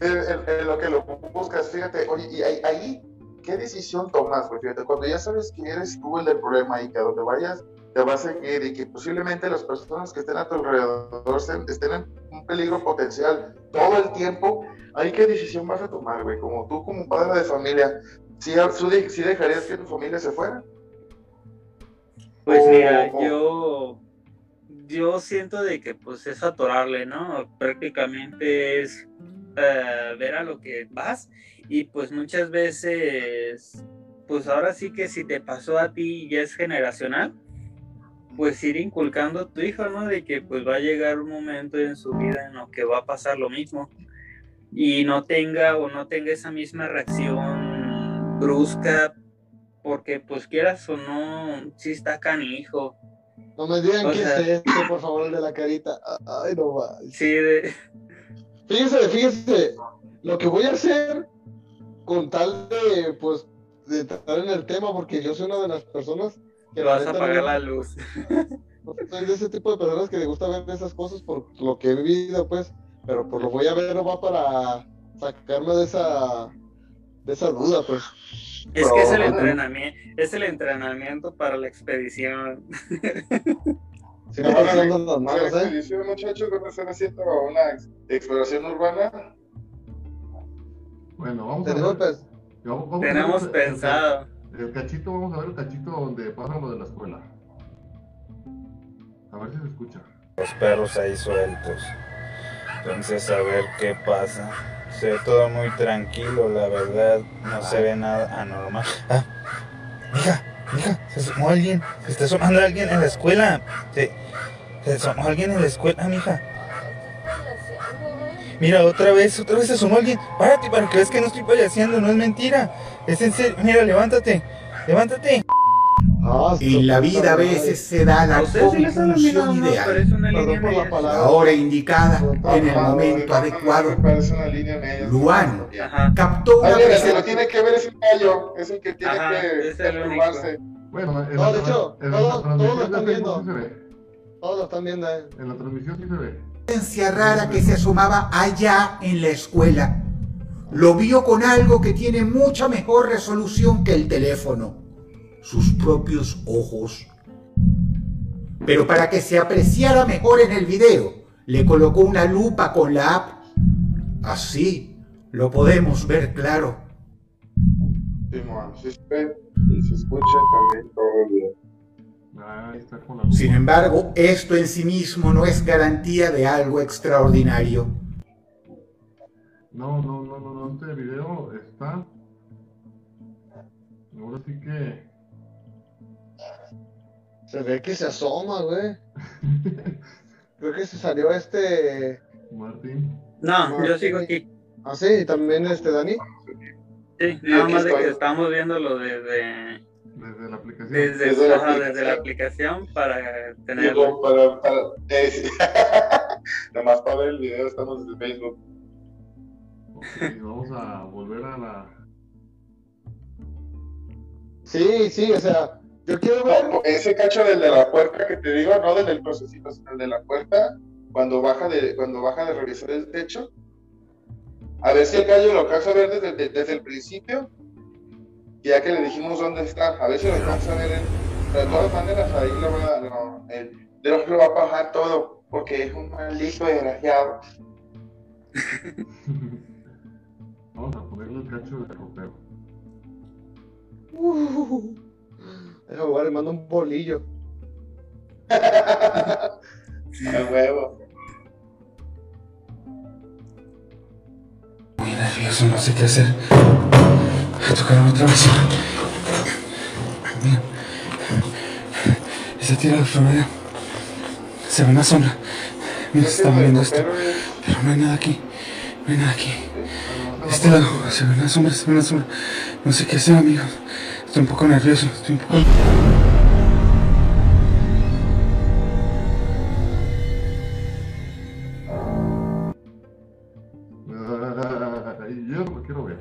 En lo que lo buscas, fíjate, oye, y ahí, ahí, ¿qué decisión tomas? güey? fíjate, cuando ya sabes que eres tú el del problema y que a donde vayas te va a seguir y que posiblemente las personas que estén a tu alrededor estén, en un peligro potencial todo el tiempo, ¿ahí qué decisión vas a tomar, güey? Como tú, como padre de familia, ¿sí, sí dejarías que tu familia se fuera? Pues O- mira, o- yo, yo siento de que pues es atorarle, ¿no? Prácticamente es eh, ver a lo que vas y pues muchas veces, pues ahora sí que si te pasó a ti y ya es generacional, pues ir inculcando a tu hijo, ¿no? De que pues va a llegar un momento en su vida en lo que va a pasar lo mismo y no tenga o no tenga esa misma reacción brusca porque pues quieras o no, sí está canijo. No me digan O que sea- es este, por favor, el de la carita. Ay, no va. Sí, de- Fíjese, fíjese, lo que voy a hacer con tal de, pues, de estar en el tema, porque yo soy una de las personas que vas a apagar no- la luz. soy de ese tipo de personas que le gusta ver esas cosas por lo que he vivido, pues, pero por lo voy a ver no va para sacarme de esa, de esa duda, pues. Es que es el entrenamiento, es el entrenamiento para la expedición. Si no van las La manos, ¿eh? expedición, muchachos, van a estar haciendo una ex- exploración urbana. Bueno, vamos Tenemos, a ver. pues, vamos- vamos a ver Tenemos el- el- pensado. El cachito, vamos a ver el cachito donde pasa lo de la escuela. A ver si se escucha. los perros ahí sueltos. Entonces a ver qué pasa. Se ve todo muy tranquilo, la verdad. No se ve nada anormal. Ah, mija, mija, se asomó alguien. Se está asomando alguien en la escuela. Se, se asomó alguien en la escuela, mija. Mira, otra vez, otra vez se asomó alguien. Párate para que veas que no estoy payaseando, no es mentira. Es en serio. Mira, levántate. Levántate. Ah, En la vida a veces se da la ¿no? ideal, la hora indicada, en el momento me adecuado. Luan. Captó una Ah, mira, el que lo presencia. tiene que ver es el gallo, es el que tiene Ajá, que es el único. masturbarse. Bueno, en No, la, de hecho, en la todos- transmisión todos lo están viendo. Todos lo viendo, ¿eh? En la transmisión sí se ve. presencia rara que se asomaba allá en la escuela. Lo vio con algo que tiene mucha mejor resolución que el teléfono, sus propios ojos. Pero para que se apreciara mejor en el video, le colocó una lupa con la app. Así lo podemos ver claro. Sí se ve y se escucha también todo bien. Sin embargo, esto en sí mismo no es garantía de algo extraordinario. No, no, no, no, no, este video está. Ahora sí que. Se ve que se asoma, güey. Creo que se salió este. Martín. No, yo sigo aquí. Ah, sí, y también este Dani. Sí, Sí, nada más de que estamos viéndolo desde, Desde la aplicación. desde, Desde la ajá, desde la aplicación. para. Digo, para, para, eh, sí. Nomás para ver el video estamos desde Facebook. Ok, vamos a volver a la. Sí, sí, o sea, yo quiero ver. No, ese cacho del de la puerta que te digo, no del del procesito, sino el de la puerta, cuando baja de, cuando baja de revisar el techo, a ver si el gallo lo alcanza a ver desde, de- desde el principio, ya que le dijimos dónde está, a ver si lo alcanza a ver él. De todas maneras, ahí lo va, no, él, lo va a bajar todo, porque es un maldito desgraciado. Vamos a ponerle el cacho de ropero. Uh, Déjame jugar, le mando un bolillo. A huevo. Muy nervioso, no sé qué hacer. Tocaron otra vez. Mira. Esa tira de florero. Se ve una sombra. Mira, se está moviendo esto. Pero, no hay nada aquí. No hay nada aquí. Este lado se ve una sombra, se ve una sombra. No sé qué hacer, amigos. Estoy un poco nervioso. Estoy un poco. Ay, yo no lo quiero ver.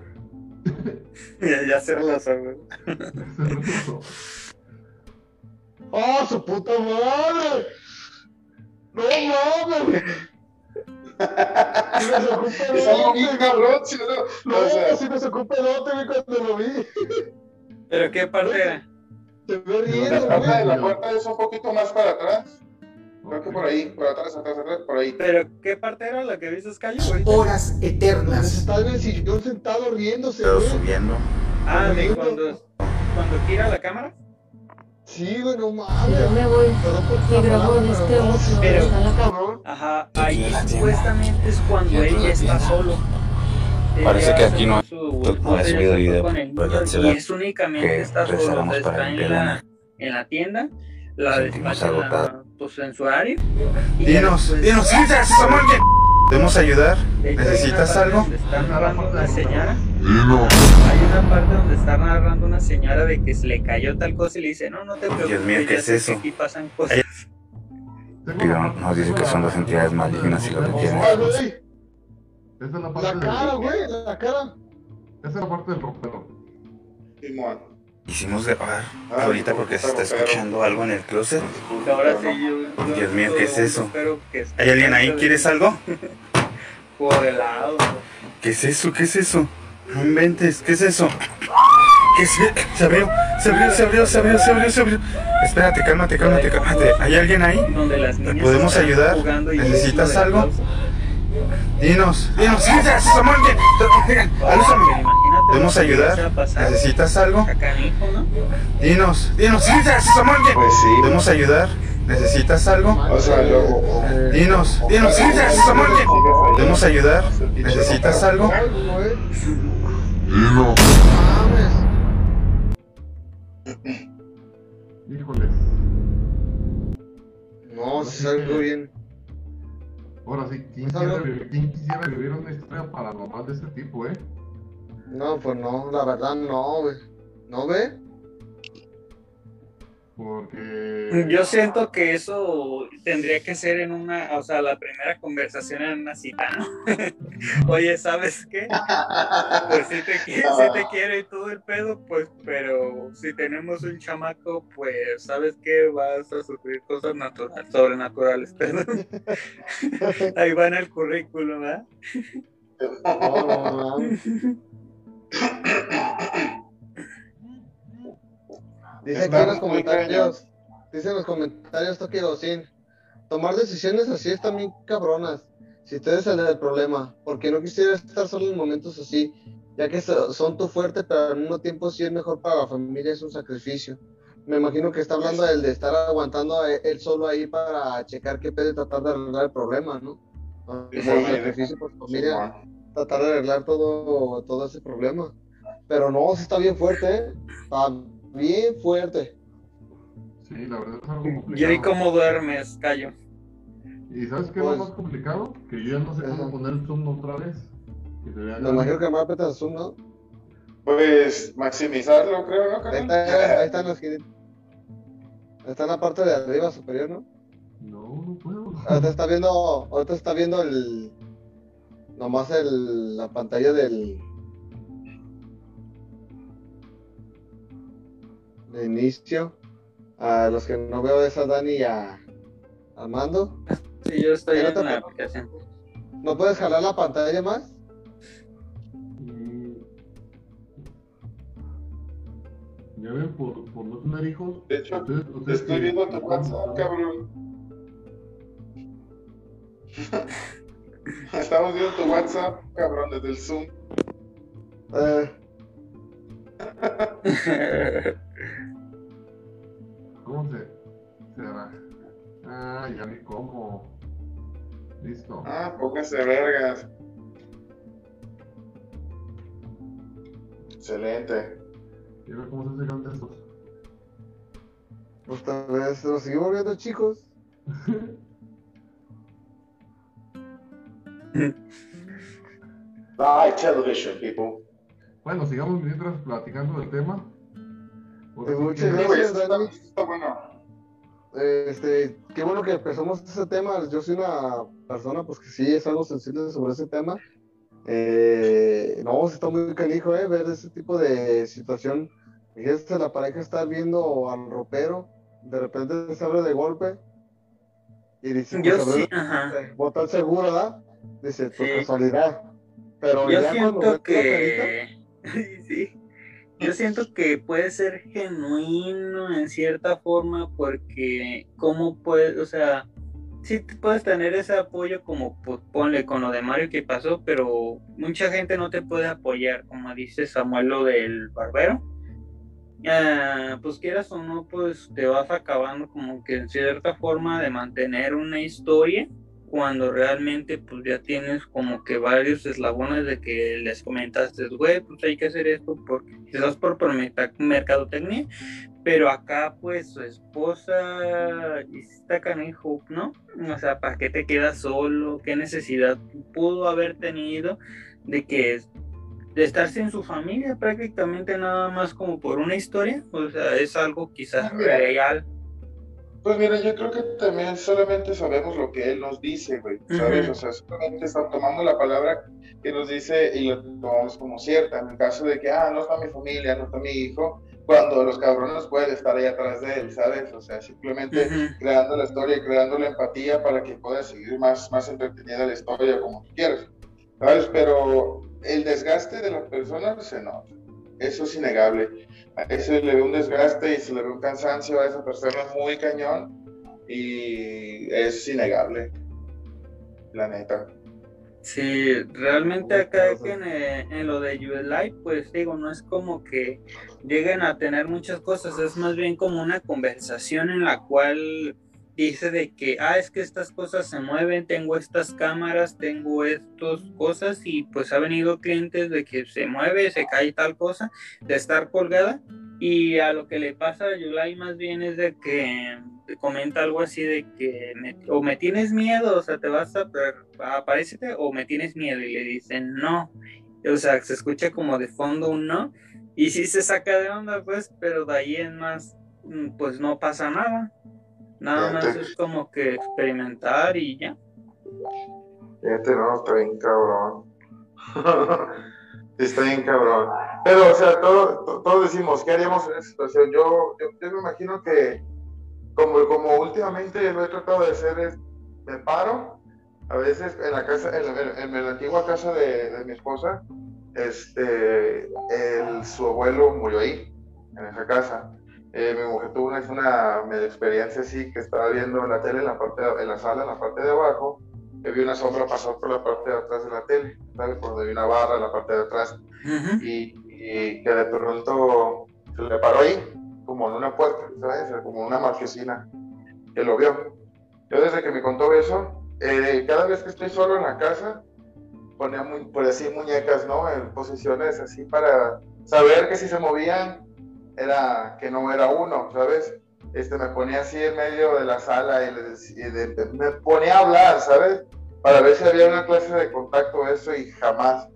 Ya, ya los ojos. ¡Oh, su puta madre! ¡No mames! Si algo bien pedote, güey. cabrón, ¿sí o no? Si me sacó un pedote, güey, cuando lo vi. ¿Pero qué parte era? Se ve la riendo, güey. la puerta es un poquito más para atrás. Creo que por ahí, por atrás, atrás, atrás, por ahí. ¿Pero qué parte era la que viste, Cayo? Horas eternas. Está en el sillón sentado riéndose, Pero subiendo. Ah, de cuando, cuando gira la cámara. Sí, güey, no Yo mames. me voy. Y grabó en pero este otro, pero- está en la cama. cabrón. Ajá, ahí supuestamente es cuando él ya está solo. Parece que aquí no- no he subido video, y es únicamente que está rezáramos está para en la, en la tienda, la Sentimos agotado. pues, en su área. Dinos, dinos, Samuel, que- ¿Podemos ayudar? ¿Necesitas algo? Está narrando una señora. Hay una parte donde está narrando una señora de que se le cayó tal cosa y le dice, no, no te preocupes. Dios mío, ¿qué es eso? Aquí pasan cosas. Pero nos dice que son dos entidades malignas y lo que. Esa es la parte La del- cara, güey, la cara. Esa es la parte del ropero. Simón. Hicimos grabar Ah, ahorita porque se está escuchando algo en el closet. Ahora sí, yo, yo- Dios mío, ¿qué es eso? ¿Hay alguien ahí? de- ¿Quieres algo? Por el lado. ¿Qué es eso? ¿Qué es eso? No inventes, ¿qué es eso? ¿Qué es e-? Se abrió, se abrió, se abrió, se abrió, se abrió, se abrió. Espérate, cálmate, cálmate, cálmate. ¿Hay alguien ahí? Donde las niñas podemos ayudar? ¿Necesitas algo? Dinos, dinos, César, Samuel, Porque alúzame. imagínate ¿Podemos ayudar? ¿Necesitas algo? Dinos, dinos, Samuel, Pues sí. ¿Podemos ayudar? ¿Necesitas algo? O sea, luego. Dinos, dinos, Samuel, ¿Podemos ayudar? ¿Necesitas algo? Ay, güey. No salgo bien. Ahora sí, ¿quién, Pues algo- vivir- quién quisiera vivir una historia paranormal de ese tipo, eh? No, pues no, la verdad no, güey. ¿No ve? Porque. Yo siento que eso tendría que ser en una, o sea, la primera conversación en una cita, ¿no? Oye, ¿sabes qué? Pues si te, quiere, si te quiere y todo el pedo, pues, pero si tenemos un chamaco, pues, ¿sabes qué? Vas a sufrir cosas naturales, sobrenaturales, perdón. Ahí va en el currículum, ¿verdad? Dice aquí en los comentarios, dice en los comentarios Toki Gocin, tomar decisiones así están bien cabronas. Si ustedes el del problema, porque no quisiera estar solo en momentos así, ya que so- son tu fuerte, pero al mismo tiempo sí es mejor para la familia, es un sacrificio. Me imagino que está hablando del de estar aguantando a él solo ahí para checar qué pedo y tratar de arreglar el problema, ¿no? Es un sacrificio por su familia tratar de arreglar todo, todo ese problema. Pero no, sí está bien fuerte, ¿eh? Está bien fuerte. Sí, la verdad es algo ¿Y complicado. ahí cómo duermes, Cayo? ¿Y sabes qué es Pues- lo más complicado? Que yo ya no sé cómo Ajá. poner el zoom otra vez. Que se vea Me imagino que me va a apretar Zoom, ¿no? Pues maximizarlo, creo, ¿no? Ahí está, ahí está en la esquinita. Está en la parte de arriba superior, ¿no? No, no puedo. Ahorita está viendo, ahorita está viendo el, nomás el, la pantalla del, de inicio. A los que no veo es a Dani y a Armando. Sí, yo estoy en la aplicación. ¿No puedes jalar la pantalla más? Ya ven, por, por no tener hijos. De hecho, ustedes- ustedes Estoy que- viendo tu WhatsApp, cabrón. Estamos viendo tu WhatsApp, cabrón, desde el Zoom. Eh, ¿Cómo se, se hará? Ah, ya vi cómo. Listo. Ah, póngase vergas. Excelente. Y ver cómo se hace estos. pues tal vez nos seguimos viendo, chicos. Live television, people. Bueno, sigamos mientras platicando del tema. Pues sí muchas que- Gracias, Dani. está bueno. Este, qué bueno que empezamos ese tema. Yo soy una persona, pues que sí es algo sensible sobre ese tema. Eh, no, está muy canijo, eh, ver ese tipo de situación. Fíjate, la pareja está viendo al ropero, de repente se abre de golpe y dice, Yo sí, ajá. bota el seguro, ¿verdad? Dice, por Sí. casualidad. Pero Yo ya cuando siento ves la carita, que sí. Yo siento que puede ser genuino en cierta forma porque cómo puedes, o sea, sí te puedes tener ese apoyo como pues, ponle con lo de Mario que pasó, pero mucha gente no te puede apoyar, como dice Samuel lo del barbero. Ah, pues quieras o no, pues te vas acabando como que en cierta forma de mantener una historia cuando realmente pues ya tienes como que varios eslabones de que les comentaste, güey, pues hay que hacer esto porque quizás por mercadotecnia, pero acá pues su esposa está canijo, ¿no? O sea, ¿para qué te quedas solo? ¿Qué necesidad pudo haber tenido de que de estar sin su familia prácticamente nada más como por una historia? O sea, es algo quizás real. Pues mira, yo creo que también solamente sabemos lo que él nos dice, güey, ¿sabes? Ujú. O sea, solamente está tomando la palabra que nos dice y lo tomamos como cierta. En el caso de que, ah, no está mi familia, no está mi hijo, cuando los cabrones pueden estar ahí atrás de él, ¿sabes? O sea, simplemente Ujú. creando la historia y creando la empatía para que pueda seguir más, más entretenida la historia como tú quieras, ¿sabes? Pero el desgaste de la persona se nota, eso es innegable. A eso le ve un desgaste y se le ve un cansancio a esa persona muy cañón y es innegable, la neta. Sí, realmente acá en, eh, en lo de ULI, pues digo, no es como que lleguen a tener muchas cosas, es más bien como una conversación en la cual dice de que, ah, es que estas cosas se mueven, tengo estas cámaras, tengo estas cosas y pues ha venido clientes de que se mueve, se cae tal cosa, de estar colgada y a lo que le pasa a Yulai más bien es de que comenta algo así de que me- o me tienes miedo, o sea, te vas a aparécete o me tienes miedo y le dicen no, o sea, se escucha como de fondo un no y sí se saca de onda pues, pero de ahí en más mm, pues no pasa nada, nada más es como que experimentar y ya. Fíjate, no, está bien cabrón. Está bien cabrón. Pero, o sea, todo- to- todos decimos, ¿qué haríamos en esa situación? Yo, yo, yo me imagino que, como, como últimamente lo he tratado de hacer, es, me paro, a veces en la casa, en la, en la antigua casa de, de mi esposa, este, el- su abuelo murió ahí, en esa casa. Eh, mi mujer tuvo una, una medio experiencia así, que estaba viendo la tele en la, parte de- en la sala, en la parte de abajo, que vi una sombra pasar por la parte de atrás de la tele, ¿sabes? Por donde vi una barra en la parte de atrás, Ujú. y, y que de pronto se le paró ahí, como en una puerta, ¿sabes? Como una marquesina, que lo vio. Yo desde que me contó eso, eh, cada vez que estoy solo en la casa, ponía muy, por así muñecas, ¿no? En posiciones así para saber que si se movían era que no era uno, ¿sabes? Este, me ponía así en medio de la sala y, les- y de- me ponía a hablar, ¿sabes? Para ver si había una clase de contacto, eso, y jamás,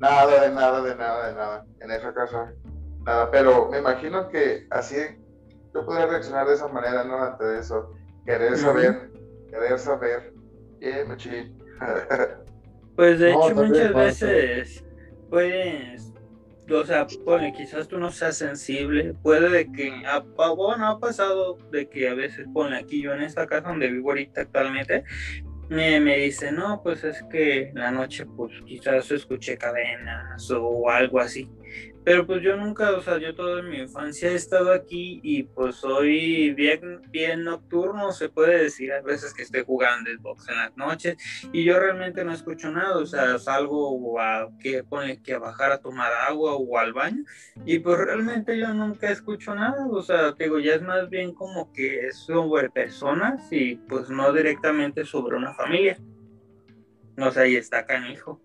nada, de nada, de nada, de nada, en esa casa, nada. Pero me imagino que así yo podría reaccionar de esa manera, ¿no? Ante eso, querer saber, querer saber. Yeah, machín. Pues de No, hecho muchas veces puedes, o sea, pone, quizás tú no seas sensible, puede de que, pa- bueno, ha pasado de que a veces pone aquí yo en esta casa donde vivo ahorita actualmente, me, me dice, no, pues es que la noche pues quizás escuché cadenas o algo así. Pero pues yo nunca, o sea, yo toda mi infancia he estado aquí y pues soy bien, bien nocturno, se puede decir, hay veces que estoy jugando Xbox en las noches y yo realmente no escucho nada, o sea, salgo a que pone que a bajar a tomar agua o al baño y pues realmente yo nunca escucho nada, o sea, digo, ya es más bien como que es sobre personas y pues no directamente sobre una familia. O sea, y está canijo.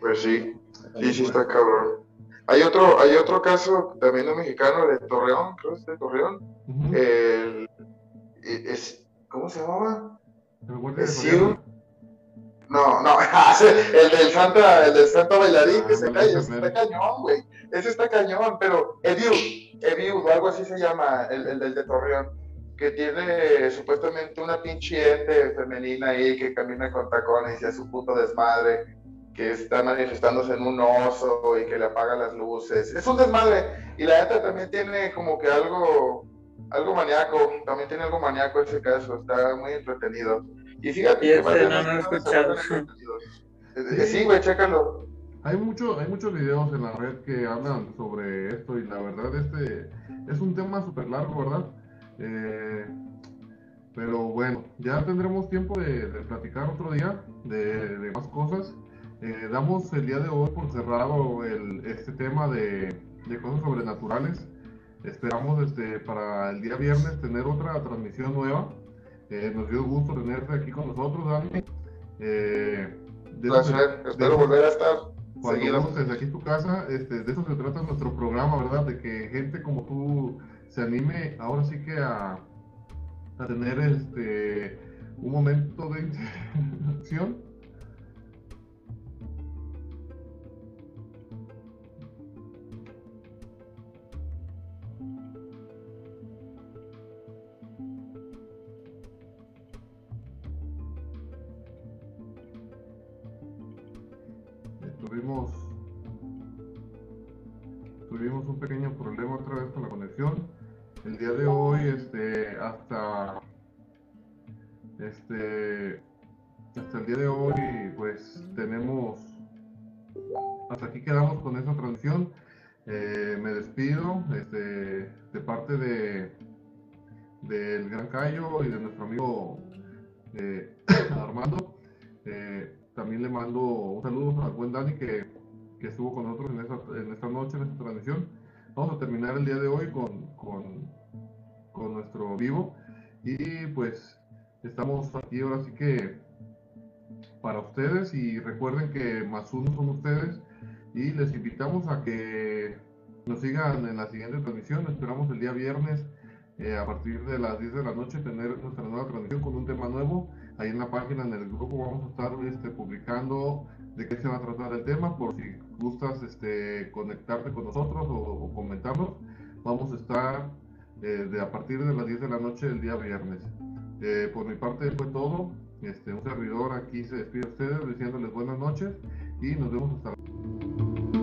Pues sí, sí, sí está cabrón. Hay otro, hay otro caso también de un mexicano de Torreón, creo que es de Torreón. El, es, ¿Cómo se llamaba? El guardia de ¿Es gobierno. No, no, el del Santa, el del Santa bailarín que Ah, se no, cae, ese está cañón, güey. Ese está cañón, pero Eviu, Eviu, o algo así se llama, el, el del de Torreón, que tiene supuestamente una pinche ente femenina ahí que camina con tacones y hace su puto desmadre. Que está manifestándose en un oso y que le apaga las luces. Es un desmadre. Y la neta también tiene como que algo, algo maníaco, también tiene algo maníaco ese caso, está muy entretenido. Y fíjate Y que no lo he escuchado. Eh, Sí, güey, chécalo. Hay, mucho, hay muchos videos en la red que hablan sobre esto y la verdad este es un tema súper largo, ¿verdad? Eh, pero bueno, ya tendremos tiempo de, de platicar otro día de, de más cosas. Eh, damos el día de hoy por cerrado el, este tema de, de cosas sobrenaturales. Esperamos este, para el día viernes tener otra transmisión nueva. Eh, nos dio gusto tenerte aquí con nosotros, Dani. Eh, de Placer. de Espero eso- volver a estar cuando gustes, aquí tu casa, este, de eso se trata nuestro programa, ¿verdad? De que gente como tú se anime ahora sí que a, a tener este un momento de interacción. Tuvimos tuvimos un pequeño problema otra vez con la conexión. El día de hoy, este, hasta este, hasta el día de hoy, pues tenemos, hasta aquí quedamos con esa transmisión. Eh, me despido, este, de parte de del Gran Cayo y de nuestro amigo eh, Armando. Eh, también le mando un saludo al buen Dani que, que estuvo con nosotros en esta, en esta noche, en esta transmisión. Vamos a terminar el día de hoy con, con, con nuestro vivo. Y pues estamos aquí ahora sí que para ustedes y recuerden que más uno son ustedes y les invitamos a que nos sigan en la siguiente transmisión. Esperamos el día viernes eh, a partir de las 10 de la noche tener nuestra nueva transmisión con un tema nuevo. Ahí en la página, en el grupo, vamos a estar este, publicando de qué se va a tratar el tema, por si gustas este, conectarte con nosotros o, o comentarnos. Vamos a estar eh, de a partir de las 10 de la noche el día viernes. Eh, por mi parte fue todo. Este, un servidor aquí se despide de ustedes diciéndoles buenas noches y nos vemos hasta